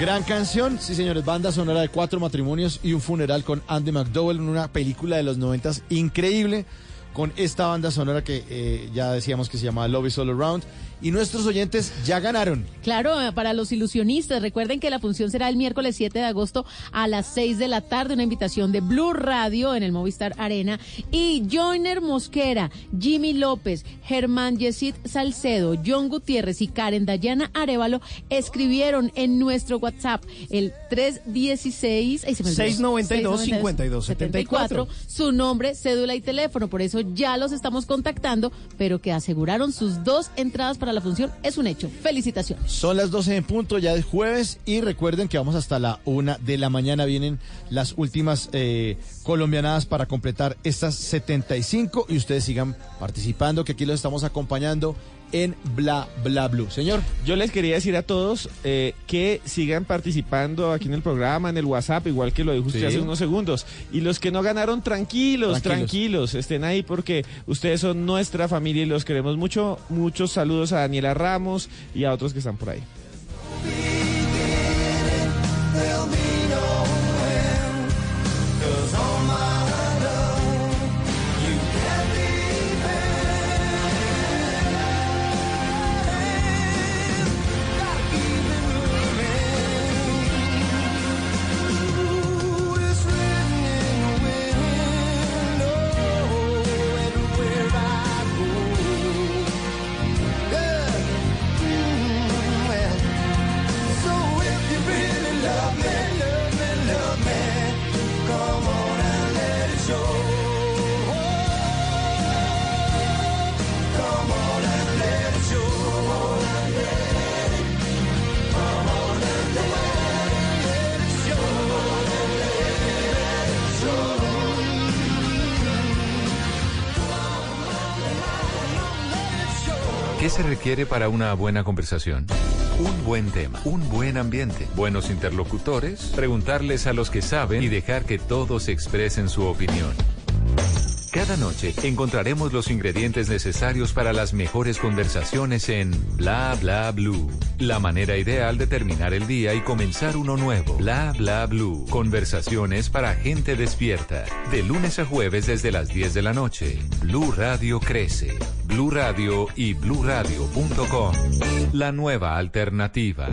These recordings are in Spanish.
Gran canción, sí señores, banda sonora de cuatro matrimonios y un funeral con Andy McDowell en una película de los noventas increíble con esta banda sonora que eh, ya decíamos que se llama Love is All Around y nuestros oyentes ya ganaron. Claro, para los ilusionistas, recuerden que la función será el miércoles 7 de agosto a las 6 de la tarde, una invitación de Blue Radio en el Movistar Arena. Y Joyner Mosquera, Jimmy López, Germán Yesid Salcedo, John Gutiérrez y Karen Dayana Arevalo escribieron en nuestro WhatsApp el 316 692 5274 su nombre, cédula y teléfono. Por eso ya los estamos contactando, pero que aseguraron sus dos entradas para la función es un hecho. Felicitaciones. Son las 12 en punto, ya es jueves y recuerden que vamos hasta la una de la mañana. Vienen las últimas eh, colombianadas para completar estas 75 y ustedes sigan participando, que aquí los estamos acompañando en Bla Bla Blue. Señor. Yo les quería decir a todos eh, que sigan participando aquí en el programa, en el WhatsApp, igual que lo dijo usted Sí. hace unos segundos. Y los que no ganaron, tranquilos, Tranquilos. tranquilos, estén ahí porque ustedes son nuestra familia y los queremos mucho. Muchos saludos a Daniela Ramos y a otros que están por ahí. Requiere para una buena conversación? Un buen tema, un buen ambiente, buenos interlocutores, preguntarles a los que saben y dejar que todos expresen su opinión. Cada noche encontraremos los ingredientes necesarios para las mejores conversaciones en Bla Bla Blue. La manera ideal de terminar el día y comenzar uno nuevo. Bla Bla Blue. Conversaciones para gente despierta. De lunes a jueves desde las 10 de la noche. Blue Radio crece. Blue Radio y bluradio.com. La nueva alternativa.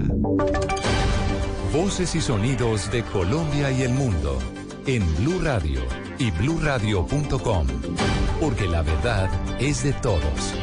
Voces y sonidos de Colombia y el mundo en Blue Radio y bluradio.com, porque la verdad es de todos.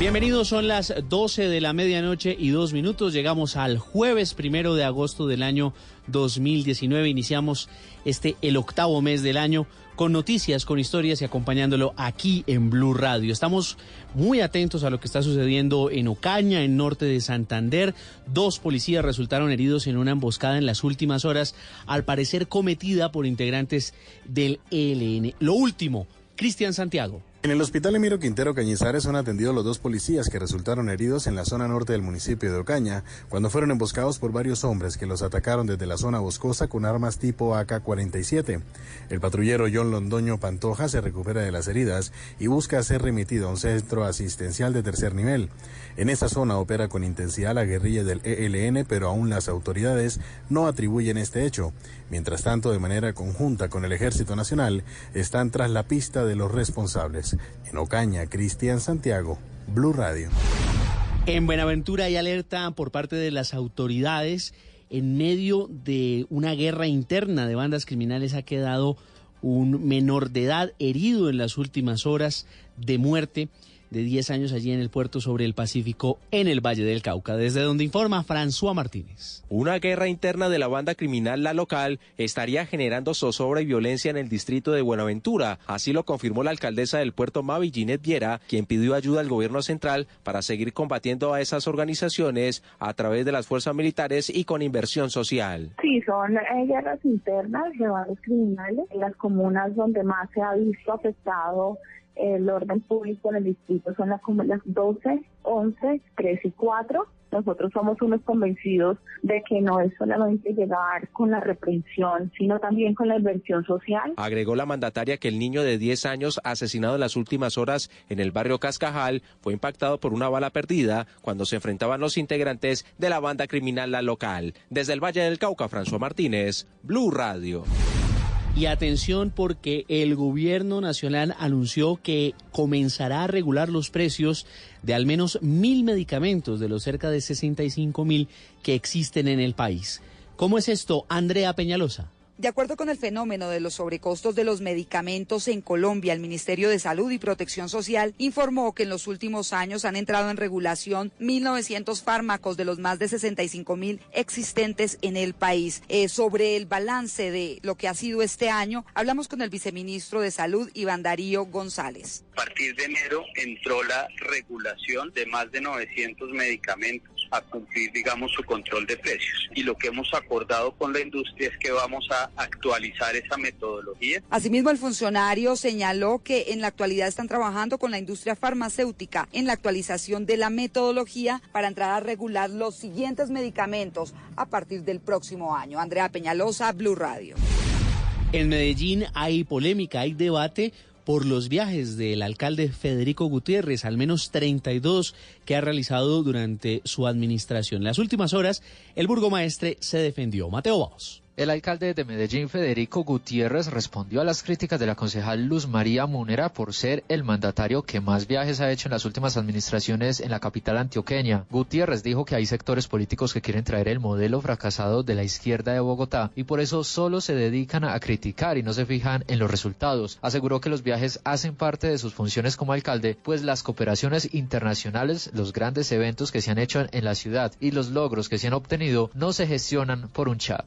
Bienvenidos, son las 12 de la medianoche y dos minutos. Llegamos al jueves primero de agosto del año 2019. Iniciamos este, el octavo mes del año, con noticias, con historias y acompañándolo aquí en Blue Radio. Estamos muy atentos a lo que está sucediendo en Ocaña, en norte de Santander. Dos policías resultaron heridos en una emboscada en las últimas horas, al parecer cometida por integrantes del ELN. Lo último, Cristian Santiago. En el hospital Emiro Quintero Cañizares son atendidos los dos policías que resultaron heridos en la zona norte del municipio de Ocaña cuando fueron emboscados por varios hombres que los atacaron desde la zona boscosa con armas tipo AK-47. El patrullero John Londoño Pantoja se recupera de las heridas y busca ser remitido a un centro asistencial de tercer nivel. En esa zona opera con intensidad la guerrilla del ELN, pero aún las autoridades no atribuyen este hecho. Mientras tanto, de manera conjunta con el Ejército Nacional, están tras la pista de los responsables. En Ocaña, Cristian Santiago, Blue Radio. En Buenaventura hay alerta por parte de las autoridades. En medio de una guerra interna de bandas criminales ha quedado un menor de edad herido en las últimas horas de muerte de 10 años allí en el puerto sobre el Pacífico en el Valle del Cauca, desde donde informa François Martínez. Una guerra interna de la banda criminal La Local estaría generando zozobra y violencia en el distrito de Buenaventura. Así lo confirmó la alcaldesa del puerto Mavi, Ginette Viera, quien pidió ayuda al gobierno central para seguir combatiendo a esas organizaciones a través de las fuerzas militares y con inversión social. Sí, son eh, guerras internas de bandas criminales en las comunas donde más se ha visto afectado el orden público en el distrito son las, las 12, 11, 3 y 4. Nosotros somos unos convencidos de que no es solamente llegar con la reprensión, sino también con la inversión social. Agregó la mandataria que el niño de 10 años asesinado en las últimas horas en el barrio Cascajal fue impactado por una bala perdida cuando se enfrentaban los integrantes de la banda criminal Local. Desde el Valle del Cauca, François Martínez, Blue Radio. Y atención porque el gobierno nacional anunció que comenzará a regular los precios de al menos mil medicamentos de los cerca de 65 mil que existen en el país. ¿Cómo es esto, Andrea Peñalosa? De acuerdo con el fenómeno de los sobrecostos de los medicamentos en Colombia, el Ministerio de Salud y Protección Social informó que en los últimos años han entrado en regulación 1.900 fármacos de los más de 65 mil existentes en el país. Eh, sobre el balance de lo que ha sido este año, hablamos con el viceministro de Salud, Iván Darío González. A partir de enero entró la regulación de más de 900 medicamentos a cumplir, digamos, su control de precios. Y lo que hemos acordado con la industria es que vamos a actualizar esa metodología. Asimismo, el funcionario señaló que en la actualidad están trabajando con la industria farmacéutica en la actualización de la metodología para entrar a regular los siguientes medicamentos a partir del próximo año. Andrea Peñalosa, Blue Radio. En Medellín hay polémica, hay debate por los viajes del alcalde Federico Gutiérrez, al menos 32 que ha realizado durante su administración. En las últimas horas, el burgomaestre se defendió. Mateo Baos. El alcalde de Medellín, Federico Gutiérrez, respondió a las críticas de la concejal Luz María Munera por ser el mandatario que más viajes ha hecho en las últimas administraciones en la capital antioqueña. Gutiérrez dijo que hay sectores políticos que quieren traer el modelo fracasado de la izquierda de Bogotá y por eso solo se dedican a criticar y no se fijan en los resultados. Aseguró que los viajes hacen parte de sus funciones como alcalde, pues las cooperaciones internacionales, los grandes eventos que se han hecho en la ciudad y los logros que se han obtenido no se gestionan por un chat.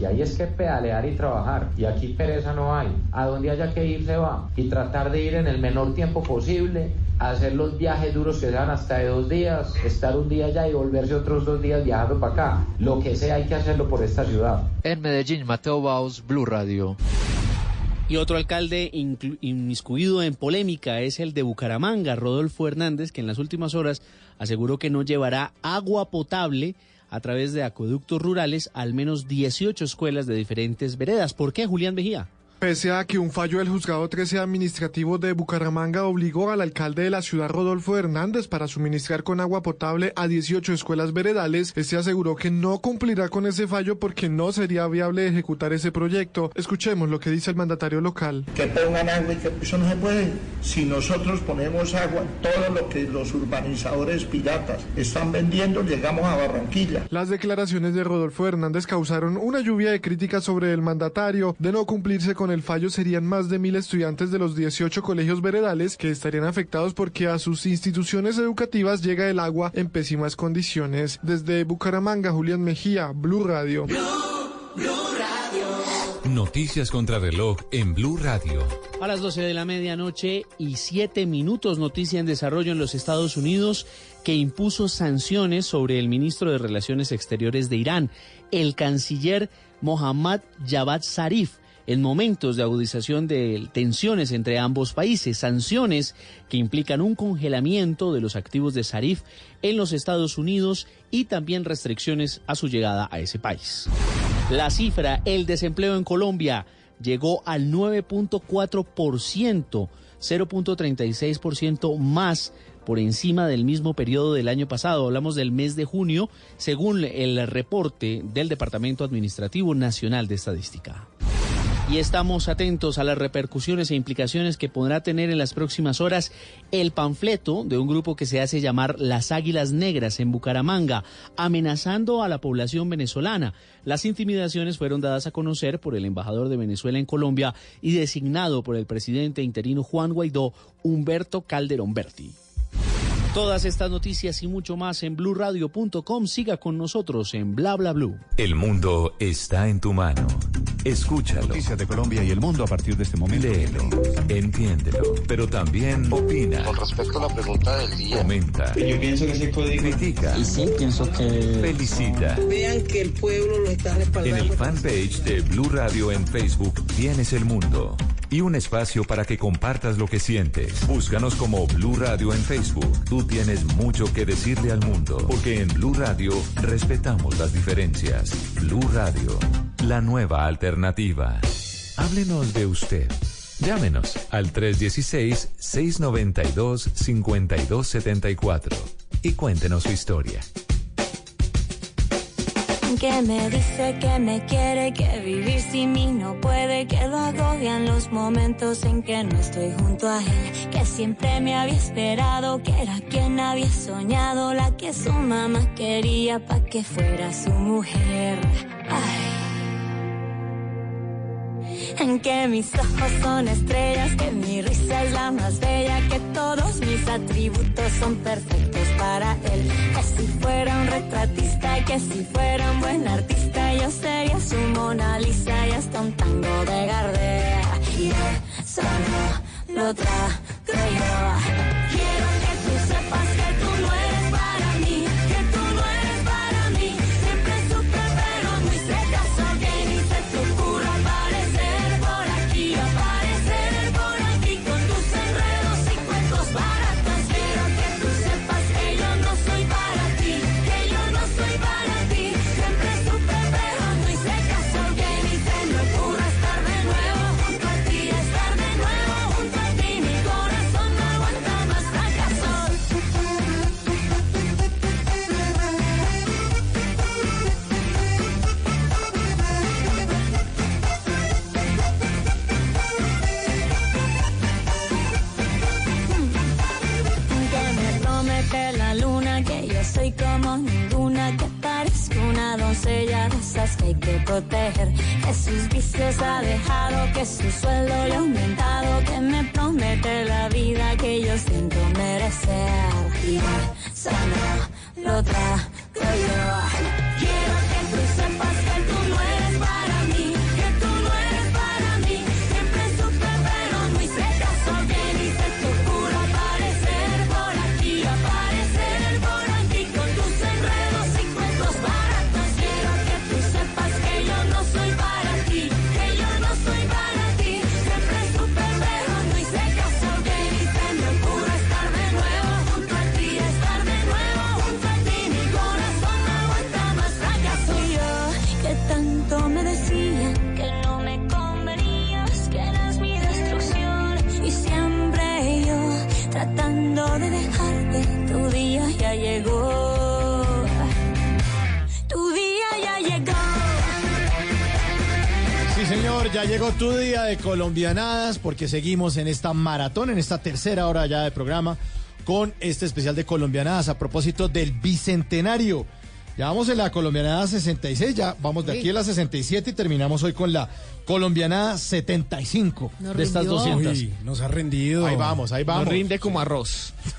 Y ahí es que pedalear y trabajar. Y aquí pereza no hay. A donde haya que ir se va. Y tratar de ir en el menor tiempo posible, hacer los viajes duros que sean hasta de dos días, estar un día allá y volverse otros dos días viajando para acá. Lo que sea hay que hacerlo por esta ciudad. En Medellín, Mateo Baus, Blue Radio. Y otro alcalde inmiscuido en polémica es el de Bucaramanga, Rodolfo Hernández, que en las últimas horas aseguró que no llevará agua potable a través de acueductos rurales al menos 18 escuelas de diferentes veredas. ¿Por qué, Julián Mejía? Pese a que un fallo del juzgado 13 administrativo de Bucaramanga obligó al alcalde de la ciudad Rodolfo Hernández para suministrar con agua potable a 18 escuelas veredales, este aseguró que no cumplirá con ese fallo porque no sería viable ejecutar ese proyecto. Escuchemos lo que dice el mandatario local. Que pongan agua y que eso no se puede. Si nosotros ponemos agua, todo lo que los urbanizadores piratas están vendiendo, llegamos a Barranquilla. Las declaraciones de Rodolfo Hernández causaron una lluvia de críticas sobre el mandatario de no cumplirse con el fallo serían más de mil estudiantes de los 18 colegios veredales que estarían afectados porque a sus instituciones educativas llega el agua en pésimas condiciones. Desde Bucaramanga, Julián Mejía, Blue Radio. Noticias contra reloj en Blue Radio. A las 12 de la medianoche y 7 minutos, noticia en desarrollo en los Estados Unidos que impuso sanciones sobre el ministro de Relaciones Exteriores de Irán, el canciller Mohammad Javad Zarif en momentos de agudización de tensiones entre ambos países, sanciones que implican un congelamiento de los activos de Sarif en los Estados Unidos y también restricciones a su llegada a ese país. La cifra, el desempleo en Colombia llegó al 9.4%, 0.36% más por encima del mismo periodo del año pasado. Hablamos del mes de junio, según el reporte del Departamento Administrativo Nacional de Estadística. Y estamos atentos a las repercusiones e implicaciones que podrá tener en las próximas horas el panfleto de un grupo que se hace llamar Las Águilas Negras en Bucaramanga, amenazando a la población venezolana. Las intimidaciones fueron dadas a conocer por el embajador de Venezuela en Colombia y designado por el presidente interino Juan Guaidó, Humberto Calderón Berti. Todas estas noticias y mucho más en blurradio.com. Siga con nosotros en Bla Bla Blue. El mundo está en tu mano. Escúchalo. Noticias de Colombia y el mundo a partir de este momento. Léelo, entiéndelo, pero también opina. Con respecto a la pregunta del día. Comenta. Yo pienso que se puede Critica. Y sí, pienso que. Felicita. Vean que el pueblo lo está respaldando. En el fanpage de Blue Radio en Facebook tienes el mundo y un espacio para que compartas lo que sientes. Búscanos como Blue Radio en Facebook. Tú tienes mucho que decirle al mundo, porque en Blue Radio respetamos las diferencias. Blue Radio, la nueva alternativa. Háblenos de usted. Llámenos al 316-692-5274 y cuéntenos su historia. que me dice que me quiere, que vivir sin mí no puede, que lo agobian los momentos en que no estoy junto a él, que siempre me había esperado, que era quien había soñado, la que su mamá quería pa' que fuera su mujer. Ay. En que mis ojos son estrellas, que mi risa es la más bella, que todos mis atributos son perfectos para él. Que si fuera un retratista, que si fuera un buen artista, yo sería su Mona Lisa y hasta un tango de Gardea. Y eso no lo trato una doncella de esas que hay que proteger, que sus vicios ha dejado, que su sueldo le ha aumentado, que me promete la vida que yo siento merecer. Eso no lo trato señor, ya llegó tu día de colombianadas porque seguimos en esta maratón, en esta tercera hora ya de programa, con este especial de colombianadas a propósito del bicentenario. Ya vamos en la colombianada 66, ya vamos de aquí a la 67 y terminamos hoy con la colombianada 75 Nos de estas rindió. 200. Uy, nos ha rendido. Ahí vamos, ahí vamos. Nos rinde como arroz.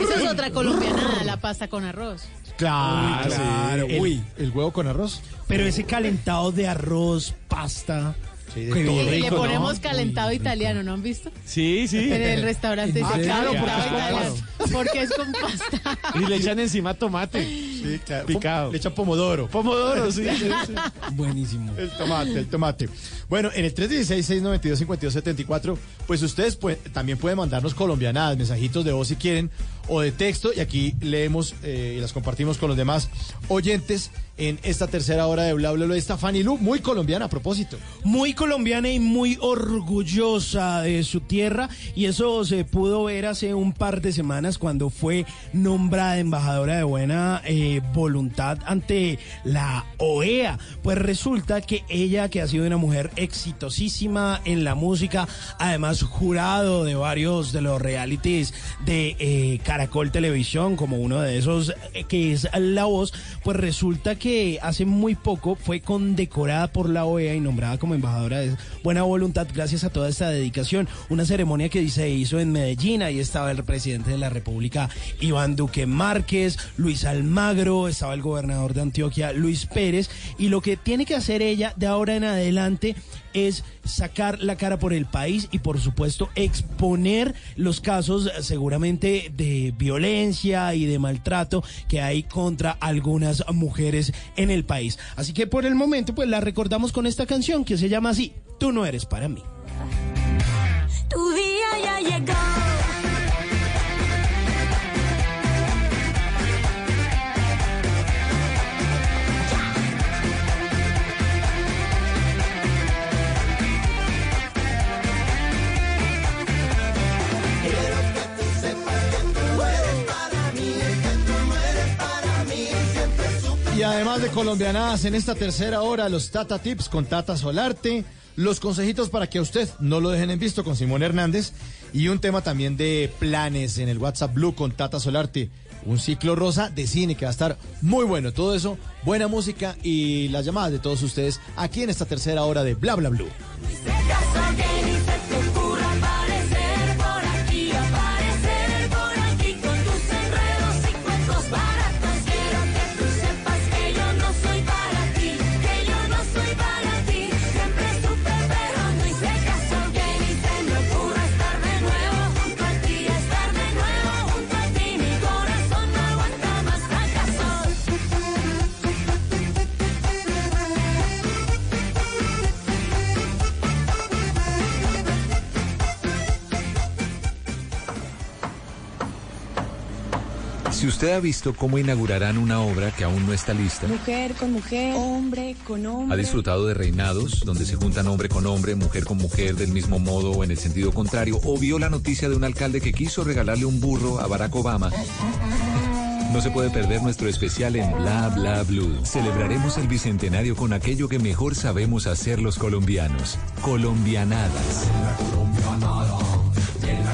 Esa es otra colombianada, la pasta con arroz. Claro, Uy, claro, El, uy. el huevo con arroz. Pero ese calentado de arroz, pasta. Sí, todo. Le ponemos calentado italiano, ¿no han visto? Sí, sí. En el restaurante Ah, dice claro, porque calentado es con italiano. Porque es con pasta. Y le echan encima tomate. Sí, claro. Picado. Le echan pomodoro. Pomodoro, sí. sí, sí. Buenísimo. El tomate, el tomate. Bueno, en el 316-692-5274, pues ustedes pue- también pueden mandarnos colombianadas, mensajitos de voz si quieren, o de texto, y aquí leemos eh, y las compartimos con los demás oyentes en esta tercera hora de Bla Bla Bla. Está Fanny Lu, muy colombiana a propósito. Muy colombiana y muy orgullosa de su tierra y eso se pudo ver hace un par de semanas cuando fue nombrada embajadora de buena eh, voluntad ante la OEA. Pues resulta que ella, que ha sido una mujer exitosísima en la música, además jurado de varios de los realities de eh, Caracol Televisión, como uno de esos eh, que es La Voz, pues resulta que hace muy poco fue condecorada por la OEA y nombrada como embajadora de buena voluntad gracias a toda esta dedicación. Una ceremonia que se hizo en Medellín, ahí estaba el presidente de la República, Iván Duque Márquez, Luis Almagro, estaba el gobernador de Antioquia, Luis Pérez, y lo que tiene que hacer ella de ahora en adelante es sacar la cara por el país y por supuesto exponer los casos eh, seguramente de violencia y de maltrato que hay contra algunas mujeres en el país. Así que por el momento pues la recordamos con esta canción que se llama así, Tú no eres para mí. Además de colombianadas en esta tercera hora, los Tata Tips con Tata Solarte, los consejitos para que a usted no lo dejen en visto con Simón Hernández y un tema también de planes en el WhatsApp Blue con Tata Solarte, un ciclo rosa de cine que va a estar muy bueno. Todo eso, buena música y las llamadas de todos ustedes aquí en esta tercera hora de Bla Bla Blue. Usted ha visto cómo inaugurarán una obra que aún no está lista, Mujer con mujer, hombre con hombre. ha disfrutado de reinados donde se juntan hombre con hombre, mujer con mujer del mismo modo o en el sentido contrario, o vio la noticia de un alcalde que quiso regalarle un burro a Barack Obama. No se puede perder nuestro especial en Bla Bla Blue. Celebraremos el bicentenario con aquello que mejor sabemos hacer los colombianos. Colombianadas. Viene la colombianada, viene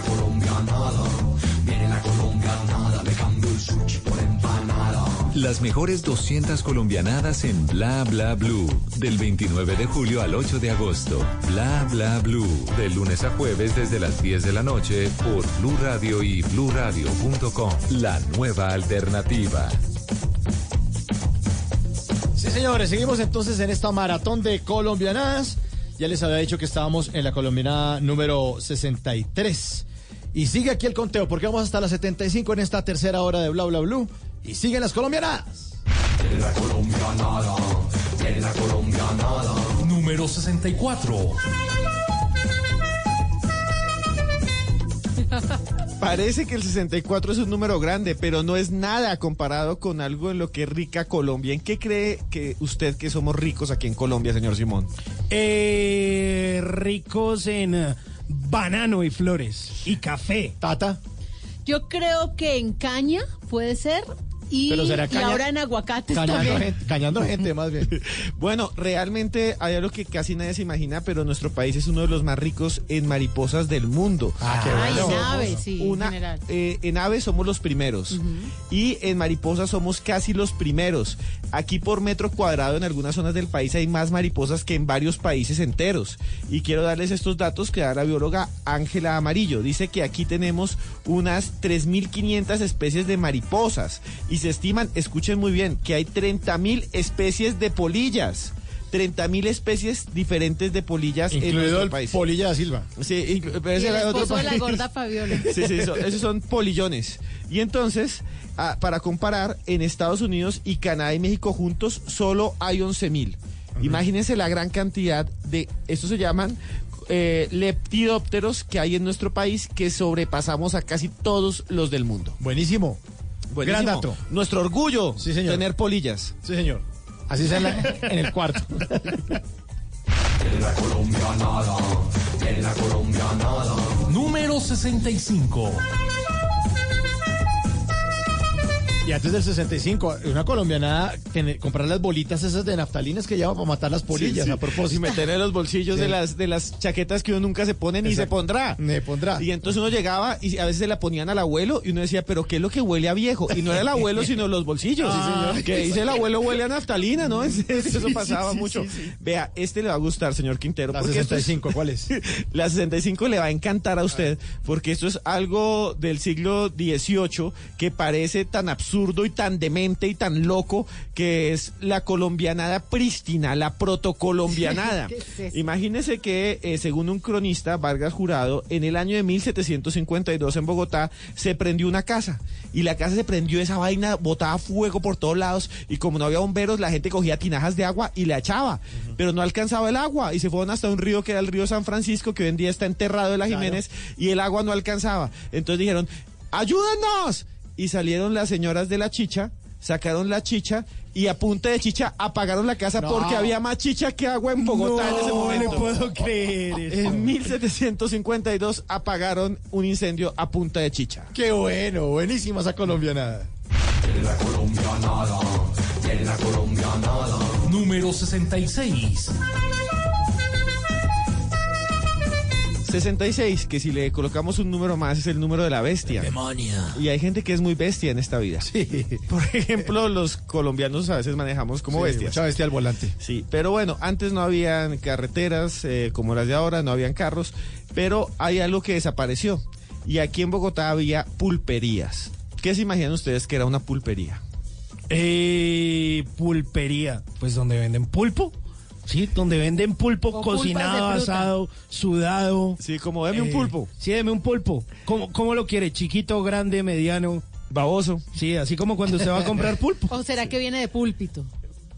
Las mejores 200 colombianadas en Bla Bla Blue. Del 29 de julio al 8 de agosto. Bla Bla Blue. De lunes a jueves desde las 10 de la noche por Blue Radio y bluradio.com. La nueva alternativa. Sí, señores, seguimos entonces en esta maratón de colombianadas. Ya les había dicho que estábamos en la colombianada número 63. Y sigue aquí el conteo, porque vamos hasta las 75 en esta tercera hora de Bla Bla Blue. Y siguen las colombianadas. Viene la colombianada, viene la colombianada. Número 64. Parece que el 64 es un número grande, pero no es nada comparado con algo en lo que es rica Colombia. ¿En qué cree que usted que somos ricos aquí en Colombia, señor Simón? Eh, ricos en eh, banano y flores y café. Tata. Yo creo que en caña puede ser y, Pero será y caña- ahora en aguacates Cañando también. gente, cañando gente, más bien. Bueno, realmente hay algo que casi nadie se imagina, pero nuestro país es uno de los más ricos en mariposas del mundo. Ah, qué Ay, bueno. en aves, sí, en Una- eh, en aves somos los primeros y en mariposas somos casi los primeros. Aquí por metro cuadrado en algunas zonas del país hay más mariposas que en varios países enteros. Y quiero darles estos datos que da la bióloga Ángela Amarillo. Dice que aquí tenemos unas 3.500 especies de mariposas y se estiman, escuchen muy bien, que hay 30.000 especies de polillas. 30.000 especies diferentes de polillas en Incluido nuestro el país. polilla da Silva. Sí, inclu- pero Y ese el era otro esposo de la país. gorda Fabiola. Sí, sí, eso- esos son polillones. Y entonces, ah, para comparar, en Estados Unidos y Canadá y México juntos solo hay 11 mil. Imagínense la gran cantidad de, estos se llaman eh, lepidópteros que hay en nuestro país que sobrepasamos a casi todos los del mundo. Buenísimo. Buenísimo. Gran dato. Nuestro orgullo, Sí, señor. tener polillas. Sí, señor. Así sea en, la- en el cuarto. la colombianada, en la colombianada. Número 65. Y antes del 65, una colombiana tener- comprar las bolitas esas de naftalinas que lleva para matar las polillas, Sí, sí. a propósito. Y meter en los bolsillos Sí. de las de las chaquetas que uno nunca se pone ni se pondrá. Me pondrá. Y entonces uno llegaba y a veces se la ponían al abuelo y uno decía, pero ¿qué es lo que huele a viejo? Y no era el abuelo, sino los bolsillos. Ah. Que dice el abuelo huele a naftalina, ¿no? Eso pasaba mucho. Vea, este le va a gustar, señor Quintero. La porque esto es- 65, ¿cuál es? La 65 le va a encantar a usted porque esto es algo del siglo XVIII que parece tan absurdo y tan demente y tan loco que es la colombianada prístina, la protocolombianada. ¿Qué es? Imagínese que, eh, según un cronista, Vargas Jurado, en el año de 1752 en Bogotá se prendió una casa y la casa se prendió esa vaina, botaba fuego por todos lados y como no había bomberos, la gente cogía tinajas de agua y la echaba, pero no alcanzaba el agua y se fueron hasta un río que era el río San Francisco, que hoy en día está enterrado de la Claro. Jiménez y el agua no alcanzaba. Entonces dijeron, ayúdenos. Y salieron las señoras de la chicha, sacaron la chicha y a punta de chicha apagaron la casa No. porque había más chicha que agua en Bogotá en ese No momento. le puedo creer eso. En 1752 apagaron un incendio a punta de chicha. Qué bueno, buenísima esa colombianada. La colombianada, la colombianada. Número 66. 66, que si le colocamos un número más es el número de la bestia. Y hay gente que es muy bestia en esta vida. Por ejemplo, los colombianos a veces manejamos como Sí, bestias. mucha bestia al volante. Sí, pero bueno, antes no habían carreteras eh, como las de ahora, no habían carros, pero hay algo que desapareció. Y aquí en Bogotá había pulperías. ¿Qué se imaginan ustedes que era una pulpería? Eh, pulpería, pues donde venden pulpo. Sí, donde venden pulpo O cocinado, asado, sudado. Sí, como deme un Eh, pulpo. Sí, deme un pulpo. ¿Cómo, cómo lo quiere? ¿Chiquito, grande, mediano? Baboso. Sí, así como cuando usted va a comprar pulpo. ¿O será que viene de púlpito?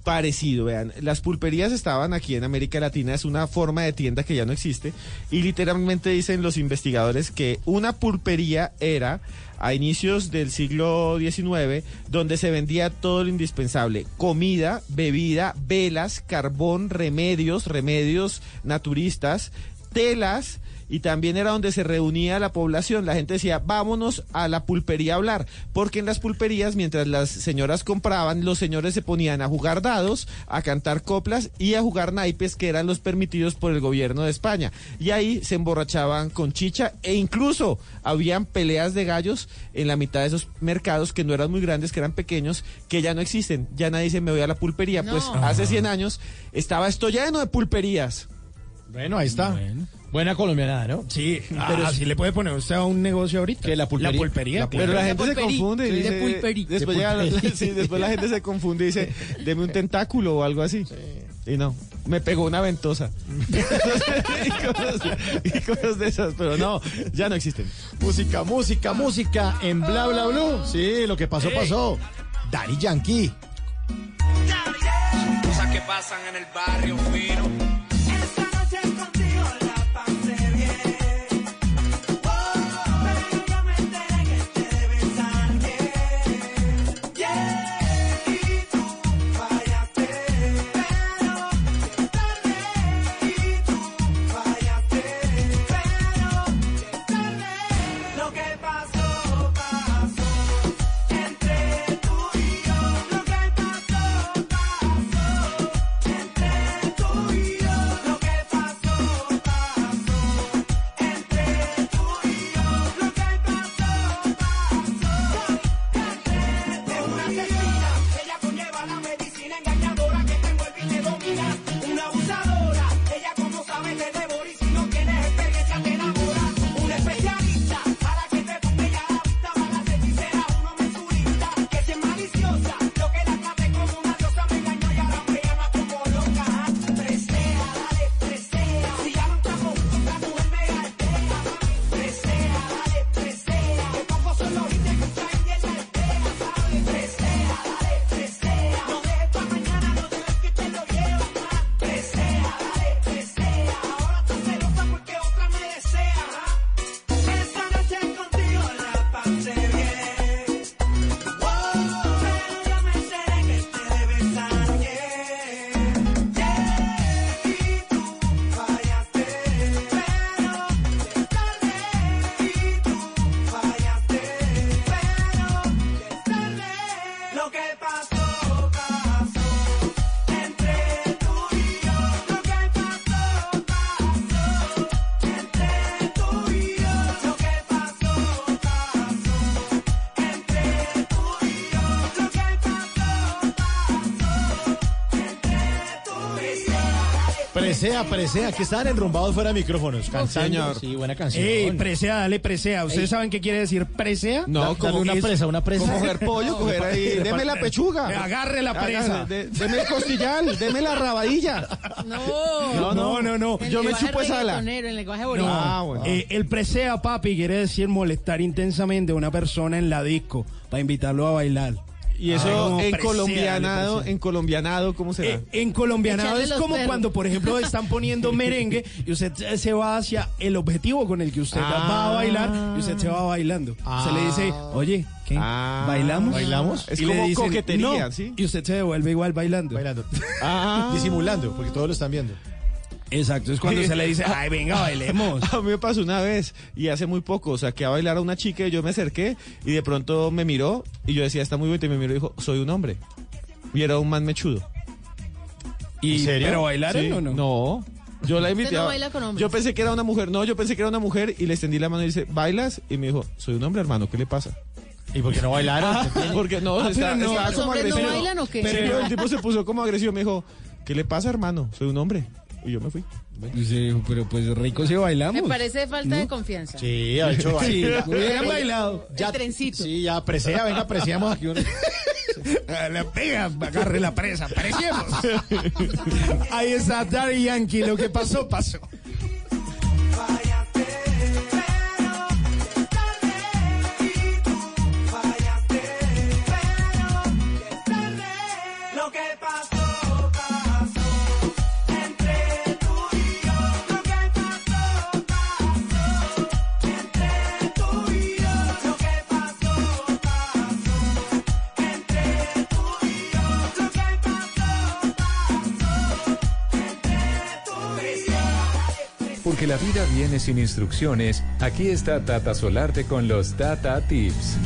Parecido, vean, las pulperías estaban aquí en América Latina, es una forma de tienda que ya no existe y literalmente dicen los investigadores que una pulpería era a inicios del siglo XIX donde se vendía todo lo indispensable, comida, bebida, velas, carbón, remedios, remedios naturistas, telas, y también era donde se reunía la población. La gente decía, vámonos a la pulpería a hablar, porque en las pulperías, mientras las señoras compraban, los señores se ponían a jugar dados, a cantar coplas y a jugar naipes, que eran los permitidos por el gobierno de España. Y ahí se emborrachaban con chicha e incluso habían peleas de gallos en la mitad de esos mercados que no eran muy grandes, que eran pequeños, que ya no existen. Ya nadie dice, me voy a la pulpería. No. Pues hace 100 años estaba esto lleno de pulperías. Bueno, ahí está. Buena colombianada, ¿no? Sí, Pero así le puede poner usted a un negocio ahorita. ¿Qué, la pulpería? La pulpería. La claro. Pero la gente se pulperí. confunde y Sí, de dice, pulperí. después, De llega- pulperí. sí, después la gente se confunde y dice, deme un tentáculo o algo así. Y no, me pegó una ventosa. y, cosas, y cosas de esas, pero no, ya no existen. Música, música, música en Bla Bla Blue. Sí, lo que pasó, pasó. Daddy Yankee. Cosas que pasan en el barrio fino. Presea, presea, que estaban enrumbados fuera de micrófonos. Señor. Sí, buena canción. Ey, presea, dale presea. ¿Ustedes Ey. saben qué quiere decir presea? No, Da- como dale una es- presa, una presa. Como coger pollo, coger ahí. Deme la pechuga. Agarre la presa. Agarre, de- deme el costillal, deme la rabadilla. No. No, no, no, Yo me chupo esa ala. El lenguaje No. Ah, bueno. eh, el presea, papi, quiere decir molestar intensamente a una persona en la disco para invitarlo a bailar. Y eso Ay, en colombianado, en colombianado, ¿cómo será? Eh, en colombianado Echarle es como perros. cuando, por ejemplo, están poniendo merengue y usted se- se va hacia el objetivo con el que usted va a bailar y usted se va bailando. Se le dice, oye, ¿qué? Ah. ¿Bailamos? ¿Bailamos? Es Y le como dicen, coquetería, "No", ¿sí? Y usted se devuelve igual bailando. Bailando. Ah. Disimulando, porque todos lo están viendo. Exacto, es cuando se le dice, ay, venga, bailemos. A mí me pasó una vez y hace muy poco, o sea, que a bailar a una chica y yo me acerqué y de pronto me miró y yo decía, está muy bonita y me miró y dijo, soy un hombre. Y era un man mechudo. ¿Y, ¿En serio? ¿Pero bailaron Sí, o no? No. Yo la invité. No baila con hombres. Yo pensé que era una mujer. No, yo pensé que era una mujer y le extendí la mano y dice, ¿bailas? Y me dijo, soy un hombre, hermano, ¿qué le pasa? ¿Y por qué no bailaron? Porque no, Ah, está- pero no. estaba ¿Los como hombres no bailan o qué? Pero el tipo se puso como agresivo. Me dijo, ¿qué le pasa, hermano? Soy un hombre. Y yo me fui. Pero pues rico si bailamos. Me parece falta de confianza. Sí, ha hecho Sí, hubieran bailado. El trencito. Sí, ya, presea, venga, apreciamos aquí. un- La pega, agarre la presa, apreciemos. Ahí está Daddy Yankee, lo que pasó, pasó. Porque la vida viene sin instrucciones, aquí está Tata Solarte con los Tata Tips.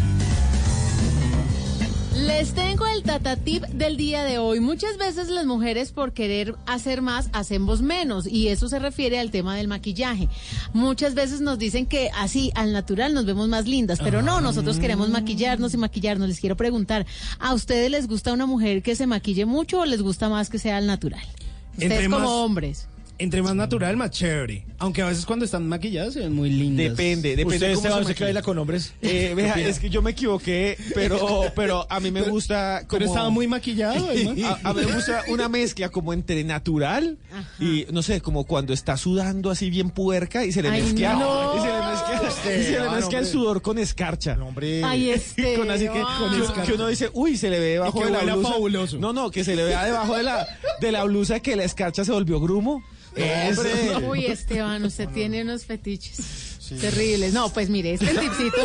Les tengo el tata tip del día de hoy. Muchas veces las mujeres por querer hacer más hacemos menos y eso se refiere al tema del maquillaje. Muchas veces nos dicen que así al natural nos vemos más lindas, pero no, nosotros queremos maquillarnos y maquillarnos. Les quiero preguntar, ¿a ustedes les gusta una mujer que se maquille mucho o les gusta más que sea al natural? Ustedes Entre como más- hombres. Entre más natural, más chévere. Aunque a veces cuando están maquilladas se ven muy lindas. Depende, depende. Usted, cómo Esteban, se usted que baila con hombres. Eh, vea, es que yo me equivoqué, pero, pero a mí me gusta como... Pero estaba muy maquillado. A, a mí me gusta una mezcla como entre natural y, no sé, como cuando está sudando así bien puerca y se le Ay, mezcla, no. y se le y se le mezcla el hombre. sudor con escarcha. Hombre. Ay, este. Con así que, que- que uno dice, uy, se le ve debajo que de la blusa. fabuloso. No, no, que se le vea debajo de la, de la blusa que la escarcha se volvió grumo. Eso. Uy, Esteban, usted tiene unos fetiches terribles. No, pues mire, este tipcito,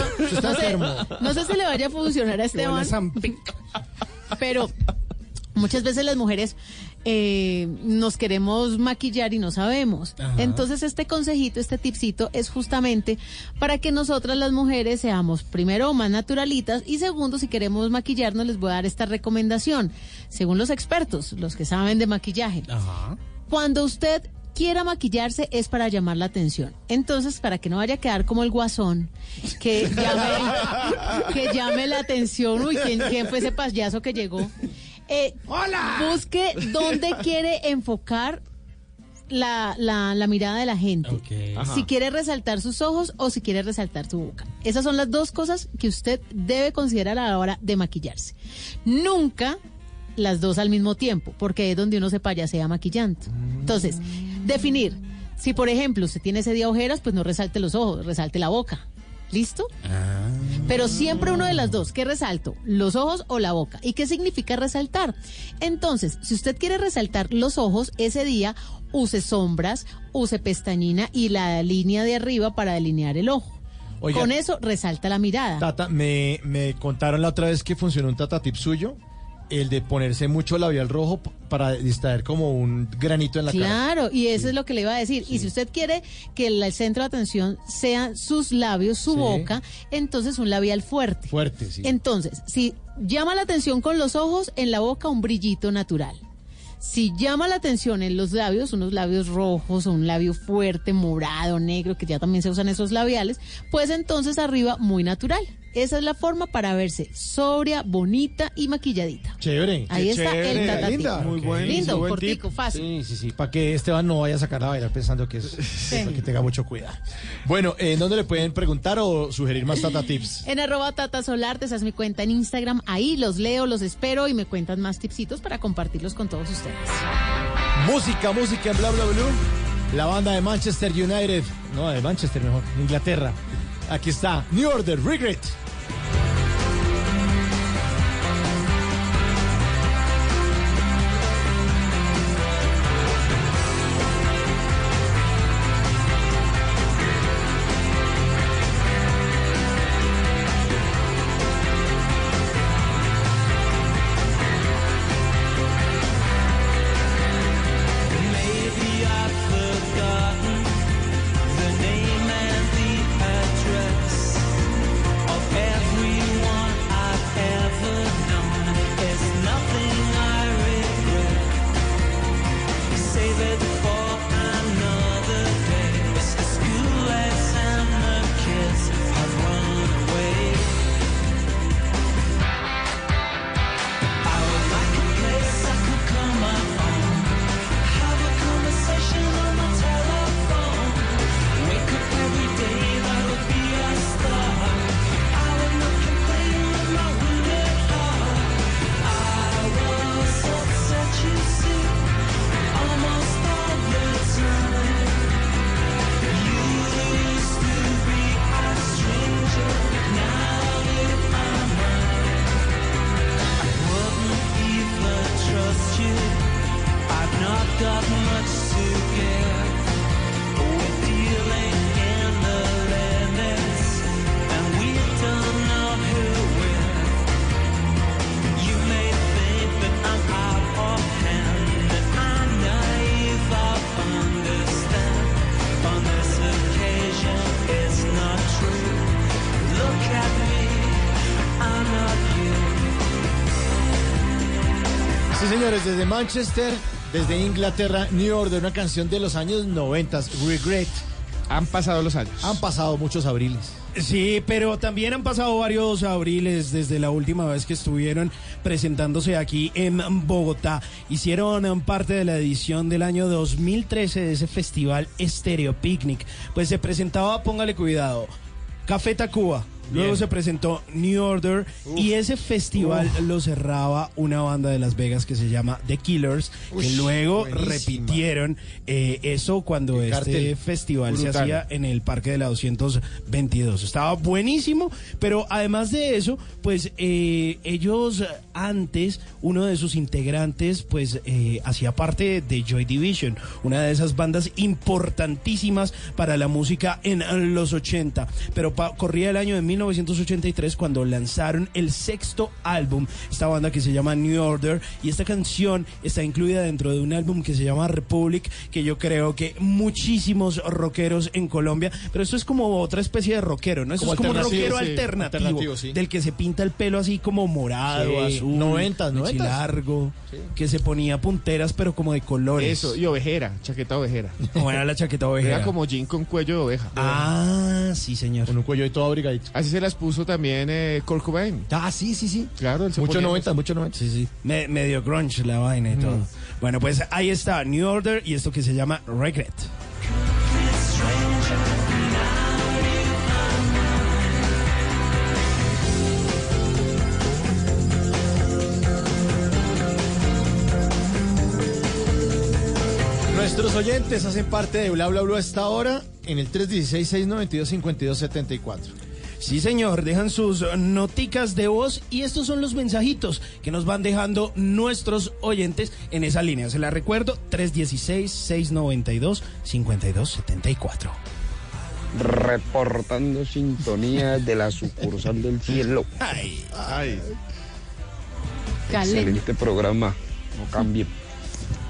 no sé, no sé si le vaya a funcionar a Esteban, pero muchas veces las mujeres eh, nos queremos maquillar y no sabemos. Ajá. Entonces este consejito, este tipcito es justamente para que nosotras las mujeres seamos primero más naturalitas y segundo si queremos maquillarnos les voy a dar esta recomendación. Según los expertos, los que saben de maquillaje, cuando usted quiera maquillarse es para llamar la atención. Entonces, para que no vaya a quedar como el guasón, que llame, que llame la atención. Uy, ¿quién, quién fue ese payaso que llegó? Eh, Busque dónde quiere enfocar la, la, la mirada de la gente. Si quiere resaltar sus ojos o si quiere resaltar su boca. Esas son las dos cosas que usted debe considerar a la hora de maquillarse. Nunca las dos al mismo tiempo, porque es donde uno se payasea maquillando. Entonces, definir. Si, por ejemplo, usted tiene ese día ojeras, pues no resalte los ojos, resalte la boca. ¿Listo? Pero siempre uno de las dos. ¿Qué resalto? ¿Los ojos o la boca? ¿Y qué significa resaltar? Entonces, si usted quiere resaltar los ojos, ese día use sombras, use pestañina y la línea de arriba para delinear el ojo. Oiga. Con eso resalta la mirada. Tata, me, me contaron la otra vez que funcionó un tata tip suyo, el de ponerse mucho labial rojo para distraer como un granito en la cara. Claro, y eso es lo que le iba a decir. Y si usted quiere que el, centro de atención sean sus labios, su Sí. boca, entonces un labial fuerte. Fuerte, sí. Entonces, si llama la atención con los ojos, en la boca un brillito natural. Si llama la atención en los labios, unos labios rojos o un labio fuerte, morado, negro, que ya también se usan esos labiales, pues entonces arriba muy natural. Esa es la forma para verse sobria, bonita y maquilladita. Chévere. Ahí está chévere. el tata Linda. Muy buen- Lindo, muy buen cortico, tip. fácil. Sí, sí, sí. Para que Esteban no vaya a sacar a bailar pensando que es. Para que tenga mucho cuidado. Bueno, ¿en dónde le pueden preguntar o sugerir más Tata Tips? En arroba Tata Solarte, esa es mi cuenta en Instagram. Ahí los leo, los espero y me cuentan más tipsitos para compartirlos con todos ustedes. Música, música en Bla Bla Blue. La banda de Manchester United. No, de Manchester mejor. Inglaterra. Aquí está. New Order, Regret. Manchester, desde Inglaterra, New Order, una canción de los años 90, Regret. Han pasado los años. Han pasado muchos abriles. Sí, pero también han pasado varios abriles desde la última vez que estuvieron presentándose aquí en Bogotá. Hicieron parte de la edición del año 2013 de ese festival Stereo Picnic. Pues se presentaba, póngale cuidado, Café Tacuba. Luego se presentó New Order y ese festival lo cerraba una banda de Las Vegas que se llama The Killers, que luego buenísima. repitieron eh, eso cuando este festival se hacía en el Parque de la 222. Estaba buenísimo, pero además de eso, pues eh, ellos antes, uno de sus integrantes, pues eh, hacía parte de Joy Division, una de esas bandas importantísimas para la música en los 80. Pero pa- corría el año de 1983 cuando lanzaron el sexto álbum, esta banda que se llama New Order, y esta canción está incluida dentro de un álbum que se llama Republic, que yo creo que muchísimos rockeros en Colombia, pero esto es como otra especie de rockero, ¿no? Esto Como es como un rockero sí, alternativo, alternativo, sí. del que se pinta el pelo así como morado, Sí, azul, noventas, noventas. largo, que se ponía punteras pero como de colores. Eso, y ovejera, chaqueta ovejera. Como era la chaqueta ovejera. Era como jean con cuello de oveja. Ah, sí, señor. Con un cuello y todo abrigadito. Así se las puso también eh, Kurt Cobain. Ah, sí, sí, sí. Claro, él se Mucho ponía 90, eso. mucho 90. Sí, sí. Me- medio grunge la vaina y todo. Bueno, pues ahí está New Order y esto que se llama Regret. Nuestros oyentes hacen parte de Bla Bla Bla a esta hora en el 316-692-5274. Sí, señor, dejan sus noticas de voz y estos son los mensajitos que nos van dejando nuestros oyentes en esa línea. Se la recuerdo, 316-692-5274. Reportando sintonía de la sucursal del cielo. Ay, ay. Calen. Excelente programa. No cambie.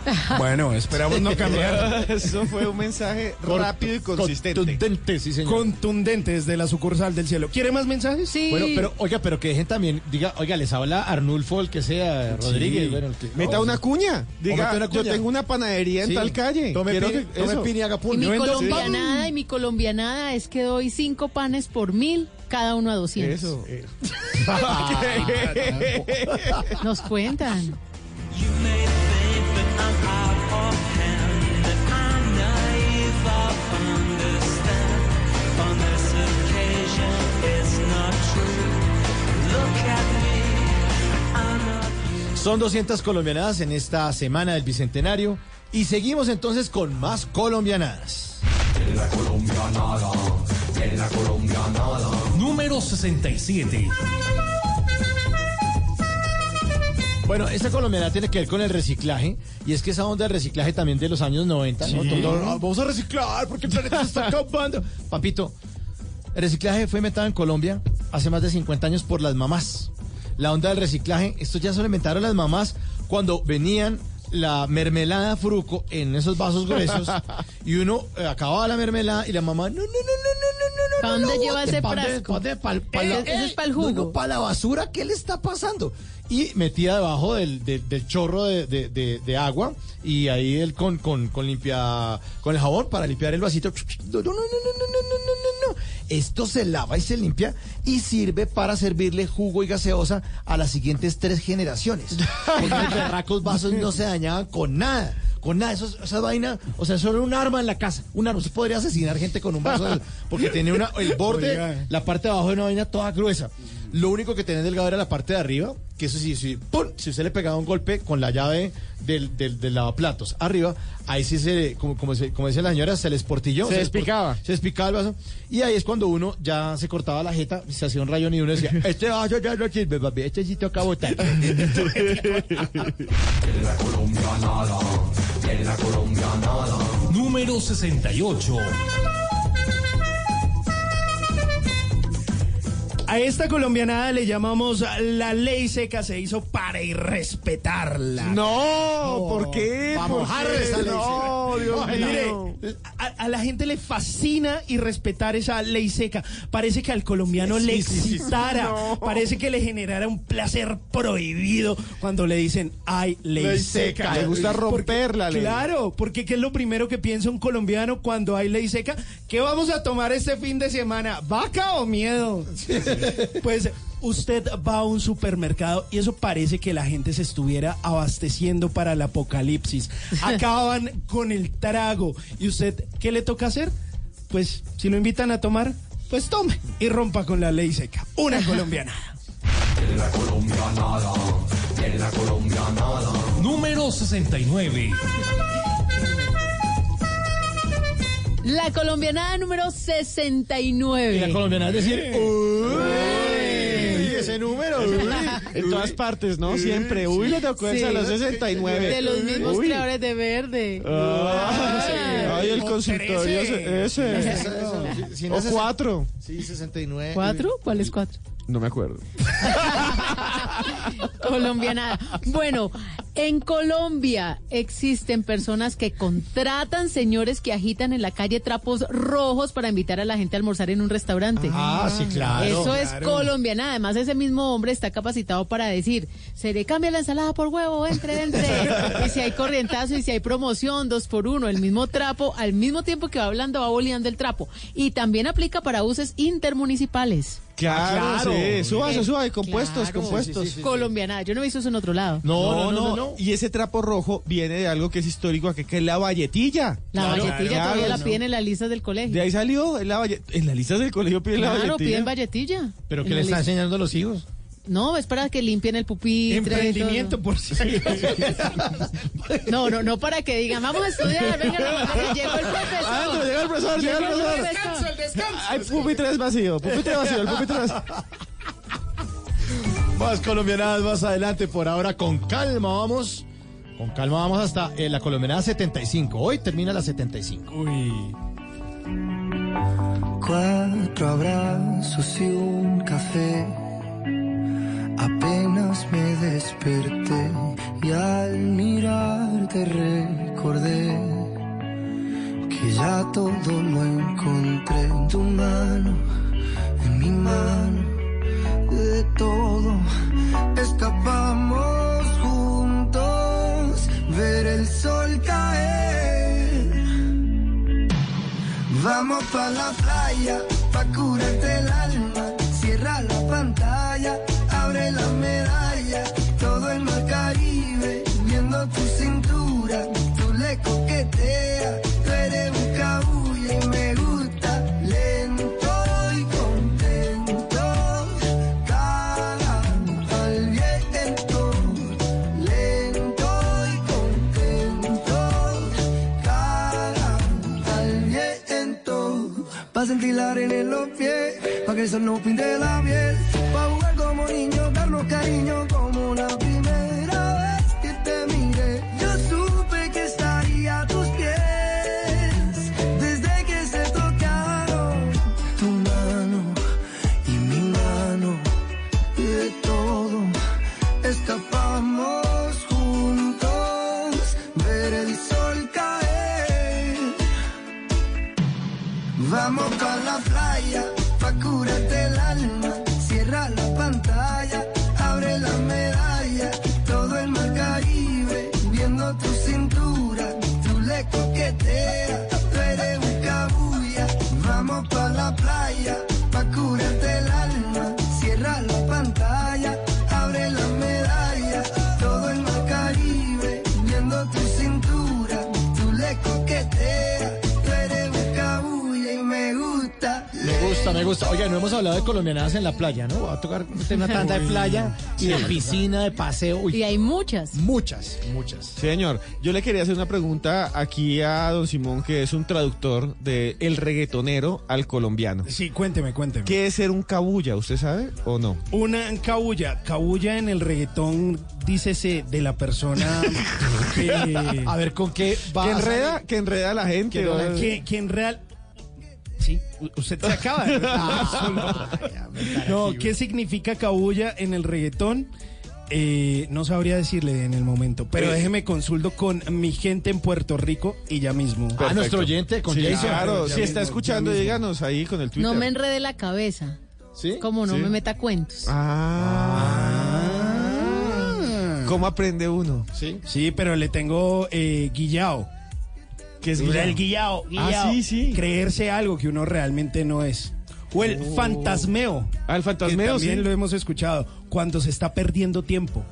Bueno, esperamos no cambiar. Eso fue un mensaje rápido y consistente. Contundente, sí, señor. Contundente desde la sucursal del cielo. ¿Quiere más mensajes? Sí. Bueno, pero oiga, pero que dejen también, diga, oiga, les habla Arnulfo, el que sea, Rodríguez, bueno, el que- Meta no, una cuña. Diga, meta una yo cuña. tengo una panadería en Sí. tal calle. Tome Quiero pin- que- tome eso. pin y haga Y pum. mi Yo colombianada, y mi colombianada es que doy cinco panes por mil. cada uno a 200. Eso. Nos cuentan. Son 200 colombianadas en esta semana del Bicentenario y seguimos entonces con más colombianadas. la colombianada, en la colombianada. Número 67. Bueno, esta colombianada tiene que ver con el reciclaje y es que esa onda del reciclaje también de los años 90, ¿no? Todo, "Ah, vamos a reciclar porque el planeta se está acabando. Papito, el reciclaje fue inventado en Colombia hace más de 50 años por las mamás. La onda del reciclaje, esto ya se lo inventaron las mamás cuando venían la mermelada fruco en esos vasos gruesos y uno eh, acababa la mermelada y la mamá, no, no, no, no, no, no, no, ¿Pa' no, dónde no, lleva ese ¿pa' dónde- frasco? pa' Ese- es pa'l no, jugo. no, para la basura, ¿qué le está pasando? y metía debajo del, del, chorro de, de, agua y ahí él con, con, con, limpia con el jabón para limpiar el vasito. No, no, no, no, no, no, no, no, no Esto se lava y se limpia y sirve para servirle jugo y gaseosa a las siguientes tres generaciones. Porque los berracos vasos no se dañaban con nada. Con nada, eso, esa vaina, o sea, eso era un arma en la casa. Un arma. Usted podría asesinar gente con un vaso de, porque tiene una, el borde, la parte de abajo de una vaina toda gruesa. Lo único que tenía delgado era la parte de arriba, que eso sí, sí, ¡pum! si usted le pegaba un golpe con la llave del, del, del lavaplatos arriba, ahí sí se, como, como, se- como decía la señora, se les portilló. Se les despicaba. Se despicaba el vaso. Y ahí es cuando uno ya se cortaba la jeta, se hacía un rayón y uno decía, este vaso ya no sirve, papi, este sí toca botar. En la colombianada, en la colombianada. Número 68. A esta colombianada le llamamos la ley seca se hizo para irrespetarla. No, ¿por qué? Pa' ¿Por mojar esa ley No, seca. Dios Mire, mío. A, a la gente le fascina irrespetar esa ley seca. Parece que al colombiano Sí, le sí, excitara. No. Parece que le generara un placer prohibido cuando le dicen hay ley, Ley seca. seca. Le gusta romper Porque- la ley. Claro, porque ¿qué es lo primero que piensa un colombiano cuando hay ley seca? ¿Qué vamos a tomar este fin de semana? ¿Vaca o miedo? Pues usted va a un supermercado y eso parece que la gente se estuviera abasteciendo para el apocalipsis. Acaban con el trago. ¿Y usted qué le toca hacer? Pues si lo invitan a tomar, pues tome y rompa con la ley seca. Una colombiana. En la colombianada, en la colombianada. Número 69. La colombianada número 69. Y la colombiana es decir, uy, ese número, uy. En todas partes, ¿no? Siempre. Uy, le tocó Sí. a los 69. De los mismos Uy. creadores de verde. Ah, sí. Ay, el consultorio ese. ese. Si O es cuatro. Sí, 69. ¿Cuatro? ¿Cuál es cuatro? No me acuerdo. Colombianada. Bueno, en Colombia existen personas que contratan señores que agitan en la calle trapos rojos para invitar a la gente a almorzar en un restaurante. Ah, sí, claro. Eso es claro. colombianada. Además, ese mismo hombre está capacitado para decir, se le cambia la ensalada por huevo, entre, entre. y si hay corrientazo y si hay promoción, dos por uno, el mismo trapo, al mismo tiempo que va hablando, va boleando el trapo. Y también aplica para buses intermunicipales. Claro, Ah, claro. sí. Súbase, Eh, súbase. Compuestos, claro. compuestos. Sí, sí, sí, sí. Colombianada. Yo no he visto eso en otro lado. No, no, no, no, no. Y ese trapo rojo viene de algo que es histórico aquí, que es la valletilla. La Claro, valletilla claro, todavía la no. piden en las listas del De colegio. ahí salió en la valle- En las listas del colegio piden la Claro, valletilla. piden valletilla. Pero la le están enseñando a los hijos. No, es para que limpien el pupitre. Emprendimiento, todo. por si No, no, no para que digan, vamos a estudiar, venga, no, llegó el profesor. Ah, no, llega el profesor, llega el Llegó profesor. profesor. Hay pupitres vacío, pupitre vacío, el pupitre vacío. Más colombianadas más adelante. Por ahora, con calma vamos. Con calma vamos hasta eh, la colombianada 75. Hoy termina la 75. Uy. Cuatro abrazos y un café. Me desperté y al mirarte recordé que ya todo lo encontré en tu mano, en mi mano, de todo escapamos juntos, ver el sol caer. Vamos pa' la playa, pa' curarte el alma. Sentir en los pies, pa' que el sol no pinte la piel. Pa' jugar como niños, darnos cariño como la en la playa, ¿no? Va a tocar una tanda de playa y de piscina, de paseo. Uy, Y hay muchas. muchas, muchas. Señor, yo le quería hacer una pregunta aquí a don Simón, que es un traductor de el reggaetonero al colombiano. Sí, cuénteme, cuénteme. ¿Qué es ser un cabulla? ¿Usted sabe o no? Una cabulla, cabulla en el reggaetón, dícese de la persona que, A ver, ¿con qué va Que a enreda, que enreda a la gente. Que que, que en real... Sí, usted se acaba de... no, ¿qué significa cabulla en el reggaetón? Eh, no sabría decirle en el momento, pero Eh. déjeme consulto con mi gente en Puerto Rico y ya mismo. Ah, nuestro oyente con Sí, Jason. claro, ya si está escuchando, díganos ahí con el Twitter. No me enrede la cabeza. ¿Sí? Como no Sí. me meta cuentos. Ah. ¿Cómo aprende uno? Sí. Sí, pero le tengo eh, guillao. ¿Qué es El guillao? guillao, Ah, guillao. sí, sí. Creerse algo que uno realmente no es. O el fantasmeo. Ah, el que fantasmeo, también sí. lo hemos escuchado. Cuando se está perdiendo tiempo.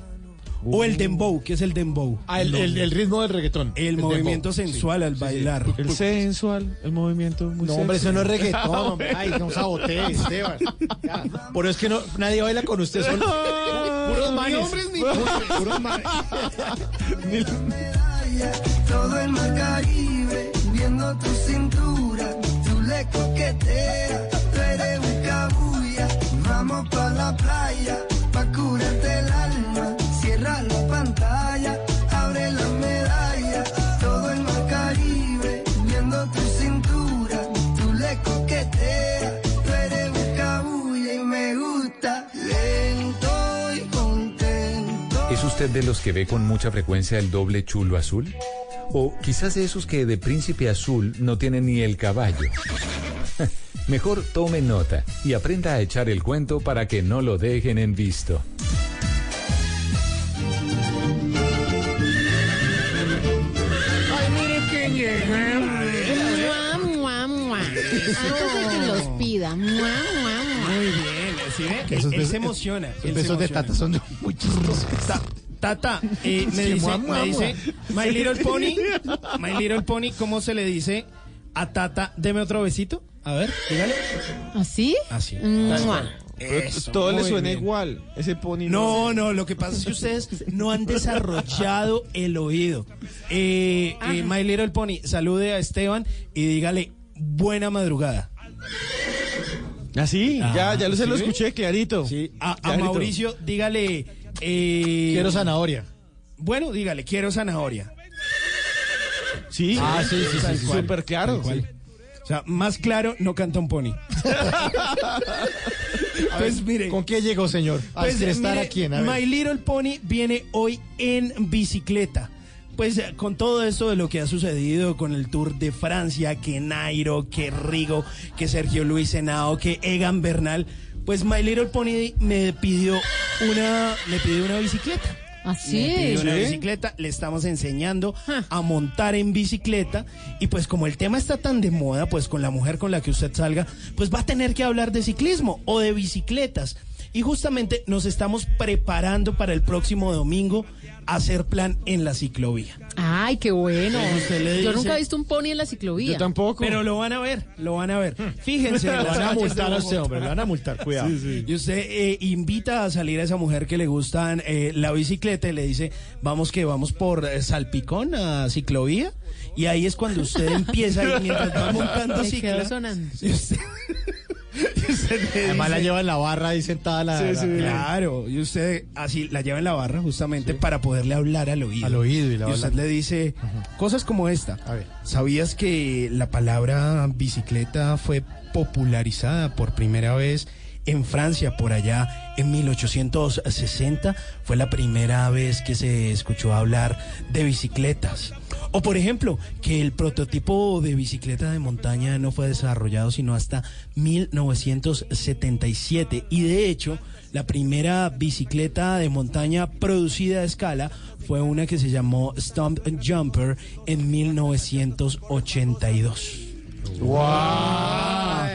O el dembow, ¿qué es el dembow? Ah, el, el- el ritmo del reggaetón. El movimiento sensual al bailar. El sensual, el movimiento muy No, hombre, eso no es reggaetón. Ah. Ay, no sabotee, Esteban. Ya. Por eso es que no, nadie baila con usted. Son puros Ni manes. hombres ni puros manes. todo el mar Caribe, viendo tu cintura, tú le coqueteas, tú eres un cabulla, vamos pa' la playa, pa' curarte el usted de los que ve con mucha frecuencia el doble chulo azul? O quizás de esos que de príncipe azul no tienen ni el caballo. Mejor tome nota y aprenda a echar el cuento para que no lo dejen en visto. Ay, mire quién de que los pida. Muy bien, ¿sí ve? Él se emociona. Se besos de. Tata son muy chistosos. Ta- Tata, eh, me Sí, dice, mua, mua, me mua. dice, My Little Pony, My Little Pony, ¿cómo se le dice a Tata? Deme otro besito. A ver, dígale. ¿Así? Así. Mua. Eso, Todo le suena bien. igual. Ese pony No, no, lo que pasa es que ustedes no han desarrollado el oído. Eh, eh, My Little Pony, salude a Esteban y dígale buena madrugada. ¿Ah, sí? ya, Ah, ya lo, se lo escuché, clarito. Sí, a, a Clarito. Mauricio, dígale. Eh, Quiero zanahoria. Bueno, dígale, quiero zanahoria. Sí, Ah, sí, sí, sí, sí. súper claro. O sea, más claro, no canta un pony. pues mire. ¿Con qué llegó, señor? A Pues, estar mire, a quién, a ver. My Little Pony viene hoy en bicicleta. Pues eh, con todo esto de lo que ha sucedido con el Tour de Francia, que Nairo, que Rigo, que Sergio Luis Henao, que Egan Bernal, pues My Little Pony me pidió una, me pidió una bicicleta. ¿Así? Me pidió una bicicleta, le estamos enseñando a montar en bicicleta y pues como el tema está tan de moda, pues con la mujer con la que usted salga, pues va a tener que hablar de ciclismo o de bicicletas. Y justamente nos estamos preparando para el próximo domingo hacer plan en la ciclovía. Ay, qué bueno. Yo nunca he visto un pony en la ciclovía. tampoco. Pero lo van a ver, lo van a ver. Fíjense. Lo van a multar a usted, Bogotá. hombre, lo van a multar, cuidado. Y usted eh, invita a salir a esa mujer que le gustan eh, la bicicleta y le dice, vamos que vamos por eh, Salpicón a ciclovía. Y ahí es cuando usted empieza y mientras va montando cicla. sonando. y usted- Además la lleva en la barra ahí sentada la, Sí, la- sí, la- claro, y usted así la lleva en la barra justamente para poderle hablar al oído. Al oído y la usted habla. le dice cosas como esta. ¿Sabías que la palabra bicicleta fue popularizada por primera vez en Francia por allá en 1860? Fue la primera vez que se escuchó hablar de bicicletas. O por ejemplo, que el prototipo de bicicleta de montaña no fue desarrollado sino hasta 1977 y de hecho la primera bicicleta de montaña producida a escala fue una que se llamó Stump Jumper en 1982.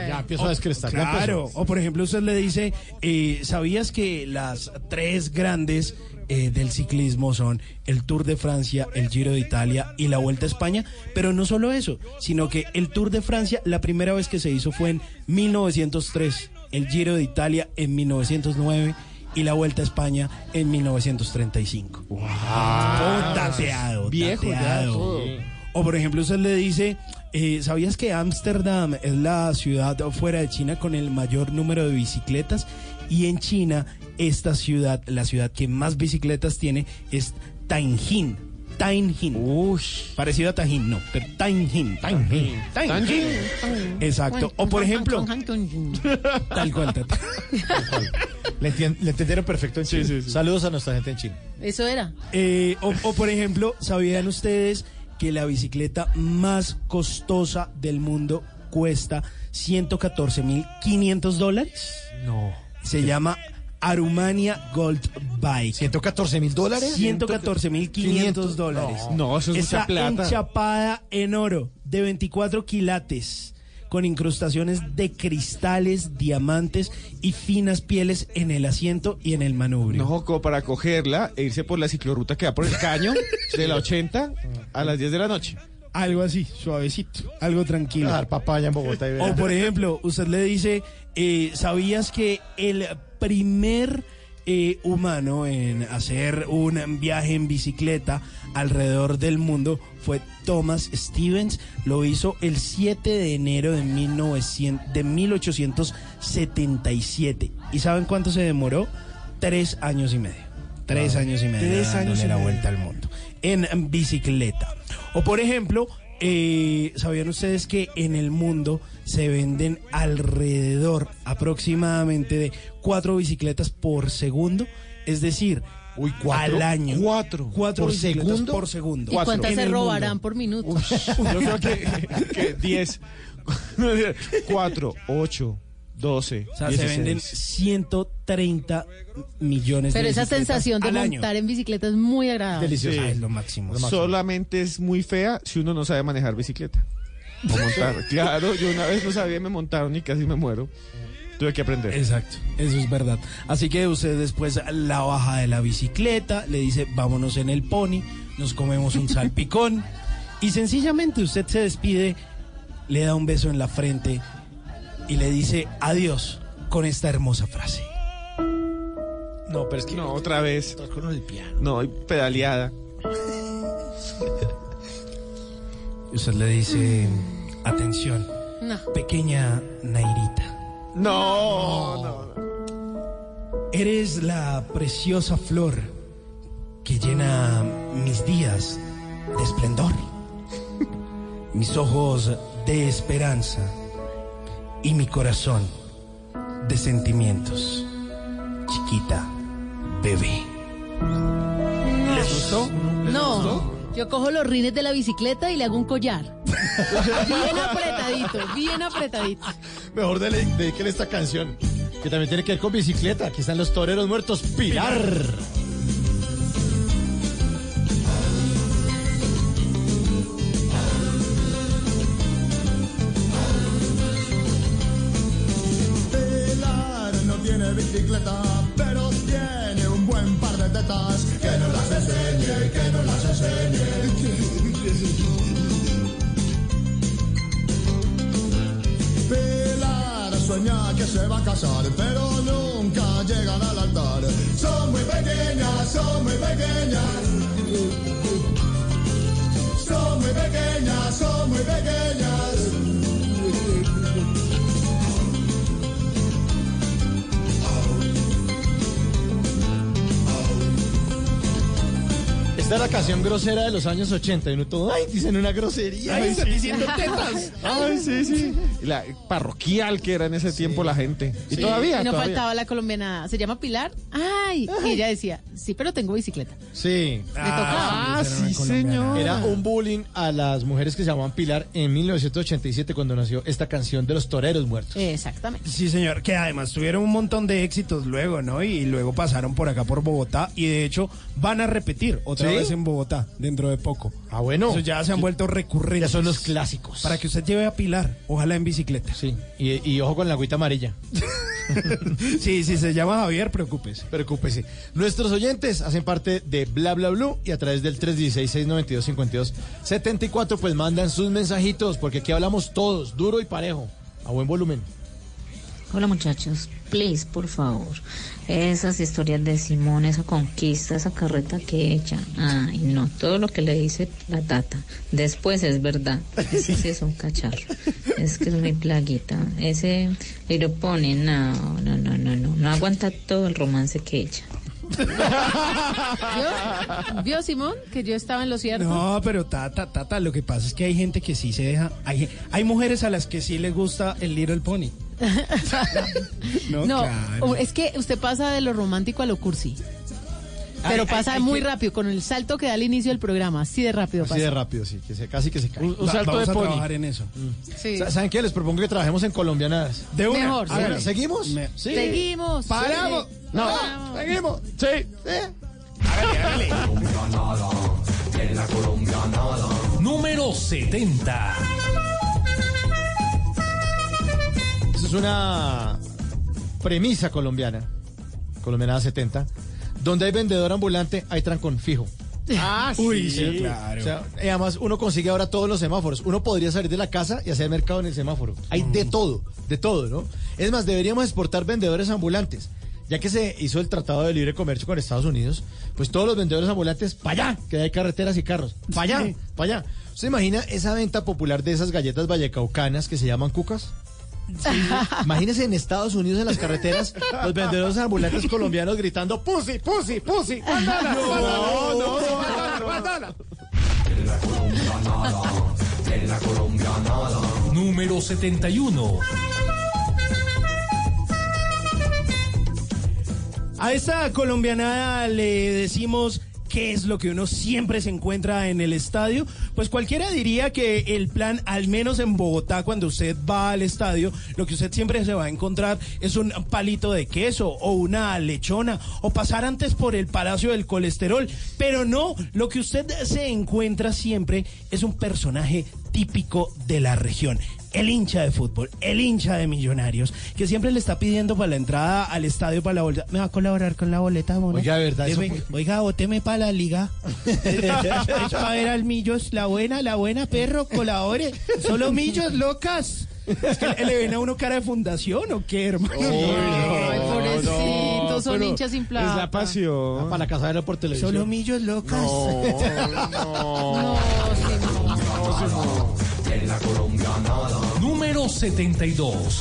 Ya empiezo a descrestar. Claro, o por ejemplo usted le dice, eh, ¿sabías que las tres grandes eh, del ciclismo son el Tour de Francia, el Giro de Italia y la Vuelta a España? Pero no solo eso, sino que el Tour de Francia la primera vez que se hizo fue en 1903, el Giro de Italia en 1909 y la Vuelta a España en 1935. Todo dateado, Viejo ya, dateado. todo. O por ejemplo, usted le dice, eh, ¿sabías que Ámsterdam es la ciudad fuera de China con el mayor número de bicicletas? Y en China, esta ciudad, la ciudad que más bicicletas tiene es Tianjin. Tianjin. Parecido a Tajín, no, pero Tianjin. Tianjin. Tianjin. Exacto. O por ejemplo, tal cual. tal- Le, entien- le entendieron perfecto en Chile. Saludos a nuestra gente en Chile. Eso era. Eh, o, o, por ejemplo, ¿sabían ustedes que la bicicleta más costosa del mundo cuesta 114.500 dólares? No. Se llama Arumania Gold Bike. ¿114 mil dólares? 114.500 dólares. No, eso es Está mucha plata. enchapada en oro de 24 quilates con incrustaciones de cristales, diamantes y finas pieles en el asiento y en el manubrio. No, como para cogerla e irse por la ciclorruta que va por el caño de la 80 a las 10 de la noche. Algo así, suavecito, algo tranquilo. A dar papaya en Bogotá y O por ejemplo, usted le dice, eh, ¿sabías que el primer eh, humano en hacer un viaje en bicicleta alrededor del mundo fue Thomas Stevens? Lo hizo el 7 de enero de, 1900, de 1877. ¿Y saben cuánto se demoró? Tres años y medio. Tres años y medio. Tres años y la medio. vuelta al mundo. En bicicleta. O por ejemplo, eh, ¿sabían ustedes que en el mundo se venden alrededor aproximadamente de cuatro bicicletas por segundo? Es decir, ¿cuatro? al año. Cuatro. Cuatro ¿Por bicicletas segundo? por segundo. ¿Y cuántas En se mundo. robarán por minuto? Yo creo que, que 10, 4, 8, 12, O sea, se venden 16. 130 millones Pero de esa sensación de año. montar en bicicleta es muy agradable. Delicioso. Ah, es lo máximo. Solamente es muy fea si uno no sabe manejar bicicleta. O montar. claro, yo una vez no sabía, me montaron y casi me muero. Tuve que aprender. Exacto, eso es verdad. Así que usted después la baja de la bicicleta, le dice, vámonos en el pony, nos comemos un salpicón y sencillamente usted se despide, le da un beso en la frente y le dice adiós con esta hermosa frase. No, pero es que No, otra vez. con el piano. No, pedaleada. Y usted le dice, atención, No. pequeña Nairita, No, no, no. eres la preciosa flor que llena mis días de esplendor, mis ojos de esperanza y mi corazón de sentimientos. Chiquita, bebé. ¿Les gustó? No, yo cojo los rines de la bicicleta y le hago un collar. Bien apretadito, bien apretadito. Mejor dele- dedíquele esta canción, que también tiene que ver con bicicleta. Aquí están los toreros muertos. Pilar. Pilar canción grosera de los años 80 y uno todo, ay, dicen una grosería. Ay, están sí. diciendo tetas. Ay, sí, sí. Y La parroquial que era en ese tiempo la gente. Y todavía, Y no todavía. faltaba la colombiana. ¿Se llama Pilar? Ay. Y ella decía, sí, pero tengo bicicleta. Sí. Me tocaba. Ah, sí, señor. Era un bullying a las mujeres que se llamaban Pilar en 1987 cuando nació esta canción de los toreros muertos. Exactamente. Sí, señor, que además tuvieron un montón de éxitos luego, ¿no? Y luego pasaron por acá por Bogotá y de hecho van a repetir otra ¿Sí? vez en Bogotá dentro de poco. Ah, bueno. Eso ya se han vuelto recurrentes. Ya son los clásicos. Para que usted lleve a Pilar, ojalá en bicicleta. Sí, y, y ojo con la agüita amarilla. sí, si se llama Javier, preocúpese. Preocúpese. Nuestros oyentes hacen parte de Bla Bla Blue y a través del 316-692-5274 pues mandan sus mensajitos porque aquí hablamos todos, duro y parejo, a buen volumen. Hola muchachos, please, por favor. Esas historias de Simón, esa conquista, esa carreta que echa. Ay, no, todo lo que le dice la tata. Después es verdad. Ese sí es un cacharro. Es que es muy plaguita. Ese le lo pone, no, no, no, no, no. No aguanta todo el romance que echa. ¿Vio? ¿Vio, Simón, que yo estaba en lo cierto? No, pero tata, tata, lo que pasa es que hay gente que sí se deja. Hay, hay mujeres a las que sí les gusta el Little Pony. No, No, claro. es que usted pasa de lo romántico a lo cursi. Pero Ay, pasa ay, muy que- rápido, con el salto que da al inicio del programa, así de rápido Así pasa. de rápido, sí, que se, casi que se cae. Un- un salto Vamos de a trabajar en eso. Sí. Sa- ¿Saben qué? Les propongo que trabajemos en colombianadas. De una. Mejor, sí. Háganlo. ¿Seguimos? Me- Sí. Seguimos. Paramos. Sí. No, Paramos. seguimos. Sí. Número 70. Es una premisa colombiana, colombianada 70, donde hay vendedor ambulante, hay trancón fijo. Ah, Uy, sí, claro. O sea, y además uno consigue ahora todos los semáforos. Uno podría salir de la casa y hacer mercado en el semáforo. Hay de todo, de todo, ¿no? Es más, deberíamos exportar vendedores ambulantes. Ya que se hizo el Tratado de Libre Comercio con Estados Unidos, pues todos los vendedores ambulantes, para allá, que hay carreteras y carros. Para allá, Sí. para allá. ¿Se imagina esa venta popular de esas galletas vallecaucanas que se llaman cucas? Imagínense en Estados Unidos en las carreteras los vendedores ambulantes colombianos gritando pussy, pussy, pussy. Bandana, No, no, no, bandana, bandana". Número 71. A esta colombianada le decimos qué es lo que uno siempre se encuentra en el estadio. Pues cualquiera diría que el plan, al menos en Bogotá, cuando usted va al estadio, lo que usted siempre se va a encontrar es un palito de queso o una lechona o pasar antes por el Palacio del Colesterol. Pero no, lo que usted se encuentra siempre es un personaje típico de la región. El hincha de fútbol, el hincha de millonarios, que siempre le está pidiendo para la entrada al estadio para la boleta. ¿Me va a colaborar con la boleta, mono? Oiga, de verdad, eso Deme- fue- Oiga, bóteme para la liga. es para ver al Millos, la buena, la buena, perro, colabore. Solo Millos, locas. Es que le ven a uno cara de fundación o qué, hermano. Ay, pobrecito, son hinchas sin Es plata. la pasión. Para la casa de la por televisión. Solo Millos, locas. No, Simón. Número 72.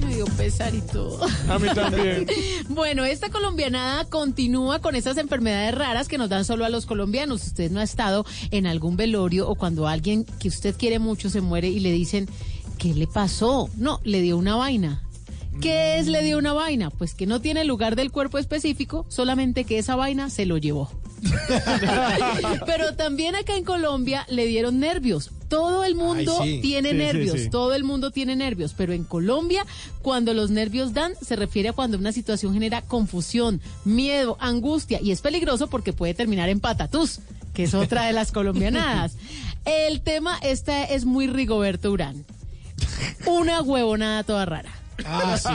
Me dio pesar y todo. A mí también. Bueno, esta colombianada continúa con esas enfermedades raras que nos dan solo a los colombianos. Usted no ha estado en algún velorio o cuando alguien que usted quiere mucho se muere y le dicen, ¿qué le pasó? No, le dio una vaina. ¿Qué es le dio una vaina? Pues que no tiene lugar del cuerpo específico, solamente que esa vaina se lo llevó. Pero también acá en Colombia le dieron nervios. Todo el mundo Ay, sí. tiene Sí, nervios, sí. todo el mundo tiene nervios, pero en Colombia, cuando los nervios dan, se refiere a cuando una situación genera confusión, miedo, angustia, y es peligroso porque puede terminar en patatús, que es otra de las colombianadas. El tema esta es muy Rigoberto Urán. Una huevonada toda rara. Ah, sí.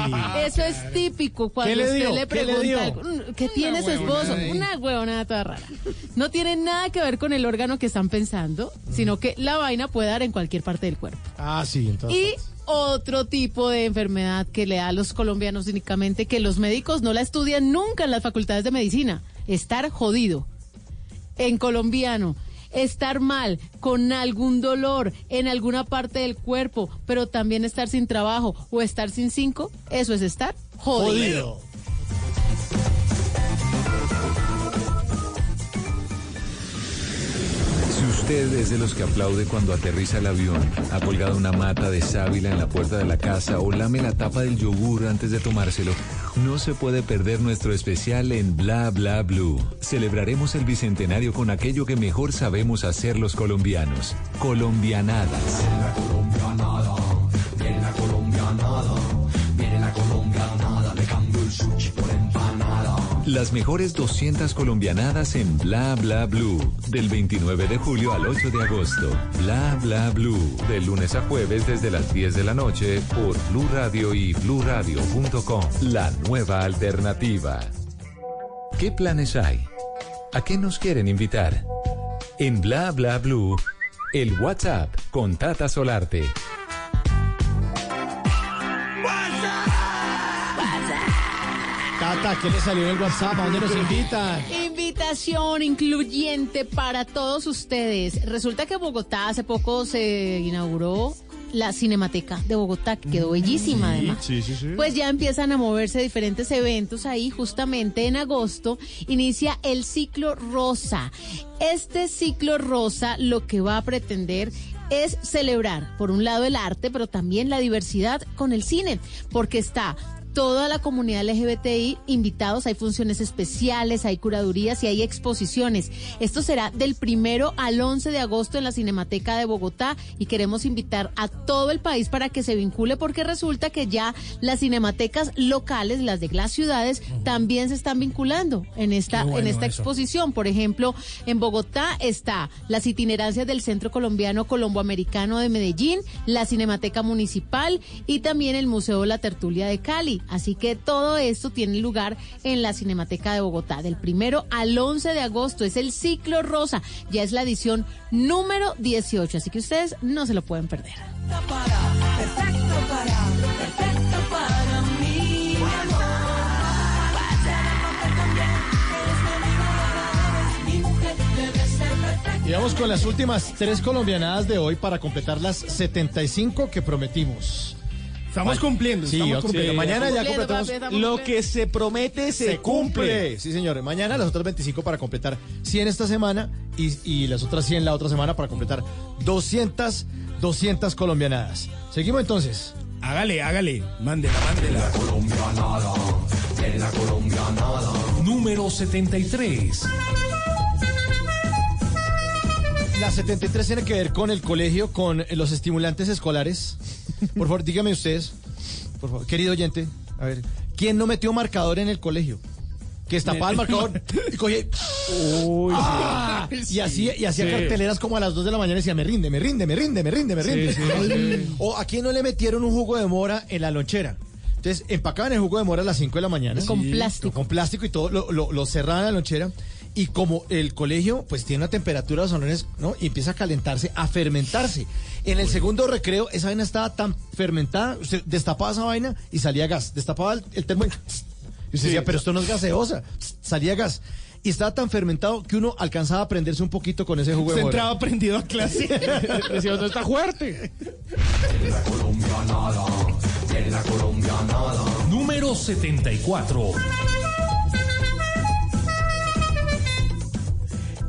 Eso es típico cuando ¿Qué le usted le ¿Qué le pregunta "Mm, ¿qué tiene su esposo? ahí. Una huevonada toda rara. No tiene nada que ver con el órgano que están pensando, sino que la vaina puede dar en cualquier parte del cuerpo. Ah, sí, entonces. Y otro tipo de enfermedad que le da a los colombianos únicamente, que los médicos no la estudian nunca en las facultades de medicina, estar jodido. En colombiano, estar mal, con algún dolor en alguna parte del cuerpo, pero también estar sin trabajo o estar sin cinco, eso es estar jodido. Usted es de los que aplaude cuando aterriza el avión, ha colgado una mata de sábila en la puerta de la casa o lame la tapa del yogur antes de tomárselo, no se puede perder nuestro especial en Bla Bla Blue. Celebraremos el bicentenario con aquello que mejor sabemos hacer los colombianos, colombianadas. colombianada, viene la colombianada, viene la colombianada, le cambio el sushi. Las mejores 200 colombianadas en Bla Bla Blue. Del 29 de julio al 8 de agosto. Bla Bla Blue. De lunes a jueves desde las 10 de la noche por Blue Radio y bluradio.com. La nueva alternativa. ¿Qué planes hay? ¿A qué nos quieren invitar? En Bla Bla Blue, el WhatsApp con Tata Solarte. Tata, ¿qué le salió el WhatsApp? ¿A dónde nos invitan? Invitación incluyente para todos ustedes. Resulta que Bogotá hace poco se inauguró la Cinemateca de Bogotá, que quedó bellísima además. Sí, sí, sí. Pues ya empiezan a moverse diferentes eventos ahí. Justamente en agosto inicia el ciclo rosa. Este ciclo rosa lo que va a pretender es celebrar, por un lado, el arte, pero también la diversidad con el cine, porque está toda la comunidad LGBTI invitados, hay funciones especiales, hay curadurías y hay exposiciones. Esto será del primero al 11 de agosto en la Cinemateca de Bogotá y queremos invitar a todo el país para que se vincule porque resulta que ya las cinematecas locales, las de las ciudades, también se están vinculando en esta, bueno en esta eso. exposición. Por ejemplo, en Bogotá está las itinerancias del Centro Colombiano Colomboamericano de Medellín, la Cinemateca Municipal y también el Museo La Tertulia de Cali. Así que todo esto tiene lugar en la Cinemateca de Bogotá. Del primero al 11 de agosto es el ciclo rosa. Ya es la edición número 18. Así que ustedes no se lo pueden perder. Y vamos con las últimas tres colombianadas de hoy para completar las 75 que prometimos. Estamos cumpliendo, Sí, estamos cumpliendo. Mañana ya completamos. papi, Lo que se promete se, Se cumple. cumple. Sí, señores. Mañana las otras 25 para completar 100 esta semana y, y las otras 100 la otra semana para completar 200, 200 colombianadas. Seguimos entonces. Hágale, hágale. Mándela, mándela. Colombianada, viene la colombianada. Número 73. La 73 tiene que ver con el colegio, con los estimulantes escolares. Por favor, dígame ustedes, por favor, querido oyente, a ver, ¿quién no metió marcador en el colegio? Que destapaba el marcador y cogía. ¡Ah! Y hacía, y hacía Sí. carteleras como a las 2 de la mañana y decía, me rinde, me rinde, me rinde, me rinde, me rinde. sí, sí. O a quién no le metieron un jugo de mora en la lonchera. Entonces, empacaban el jugo de mora a las 5 de la mañana. Con plástico. Con plástico y todo, lo, lo, lo cerraban en la lonchera. Y como el colegio, pues tiene una temperatura de los salones, ¿no? Y empieza a calentarse, a fermentarse. En el segundo recreo, esa vaina estaba tan fermentada, usted destapaba esa vaina y salía gas. Destapaba el, el termo y, y usted decía, pero esto no es gaseosa. Salía gas. Y estaba tan fermentado que uno alcanzaba a prenderse un poquito con ese jugo de mora. entraba prendido a clase. Decía, ¿dónde está fuerte? Viene la la colombianada. Número 74.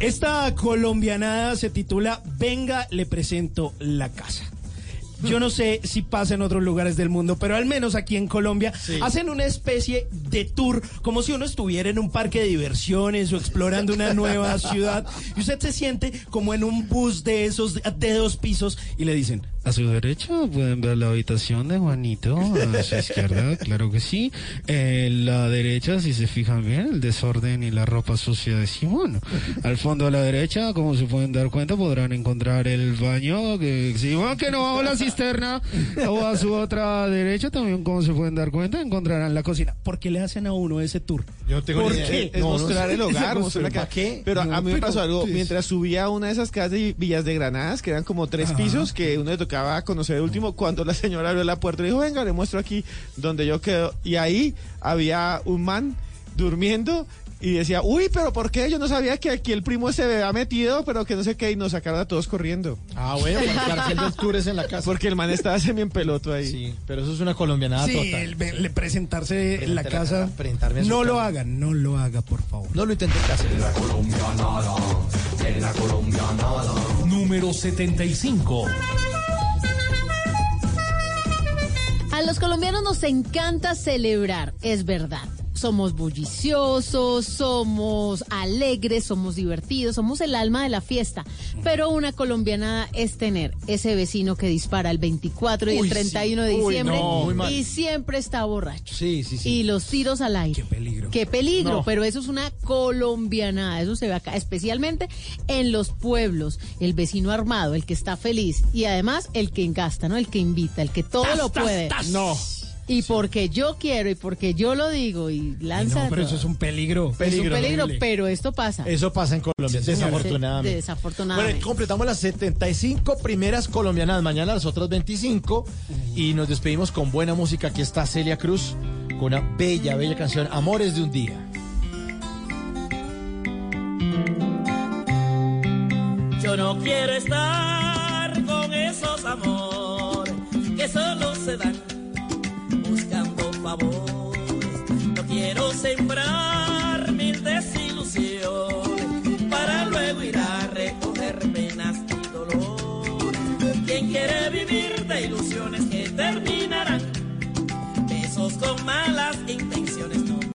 Esta colombianada se titula Venga, le presento la casa. Yo no sé si pasa en otros lugares del mundo, pero al menos aquí en Colombia hacen una especie de tour, como si uno estuviera en un parque de diversiones o explorando una nueva ciudad. Y usted se siente como en un bus de esos de dos pisos y le dicen, A su derecha pueden ver la habitación de Juanito, a su izquierda, claro que sí. En la derecha, si se fijan bien, el desorden y la ropa sucia de Simón. Al fondo a la derecha, como se pueden dar cuenta, podrán encontrar el baño que Simón que no bajo la cisterna. O a su otra derecha también, como se pueden dar cuenta, encontrarán la cocina. ¿Por qué le hacen a uno ese tour? Yo no tengo ¿Por idea. qué? Es mostrar el hogar, mostrar la ¿Para qué? Pero a No, mí me pasó algo, pues, mientras subía a una de esas casas de Villas de Granadas, que eran como tres Ajá. pisos, que uno le tocaba conocer el último, cuando la señora abrió la puerta, le dijo, venga, le muestro aquí donde yo quedo. Y ahí había un man durmiendo y decía, uy, pero ¿por qué? Yo no sabía que aquí el primo se había metido, pero que no sé qué, y nos sacaron a todos corriendo. Ah, bueno, para haciendo el tour es en la casa. Porque el man estaba semi en peloto ahí. Sí, pero eso es una colombianada Sí, total. el, ve- le presentarse en la la casa. presentarme en No lo hagan, no lo haga, por favor. No lo intenten en casa. Número 75. A los colombianos nos encanta celebrar, es verdad. Somos bulliciosos, somos alegres, somos divertidos, somos el alma de la fiesta. Pero una colombianada es tener ese vecino que dispara el 24 y Uy, el sí. 31 de Uy, diciembre no, y siempre está borracho. Sí, sí, sí. Y los tiros al aire. Qué peligro. Qué peligro, No. pero eso es una colombianada, eso se ve acá, especialmente en los pueblos, el vecino armado, el que está feliz y además el que engasta, ¿no? El que invita, el que todo Tas, lo tas, puede. tas. No. Y porque yo quiero y porque yo lo digo y lanza. No, pero todo. eso es un peligro. Es un peligro peligro, horrible. pero esto pasa. Eso pasa en Colombia, Sí, desafortunadamente. Desafortunadamente. Bueno, completamos las 75 primeras colombianas, mañana las otras 25 y nos despedimos con buena música. Aquí está Celia Cruz con una bella, bella canción, Amores de un día. Yo no quiero estar con esos amores que solo se dan No quiero sembrar mil desilusiones para luego ir a recoger penas y dolores. Quien quiere vivir de ilusiones que terminarán, besos con malas intenciones.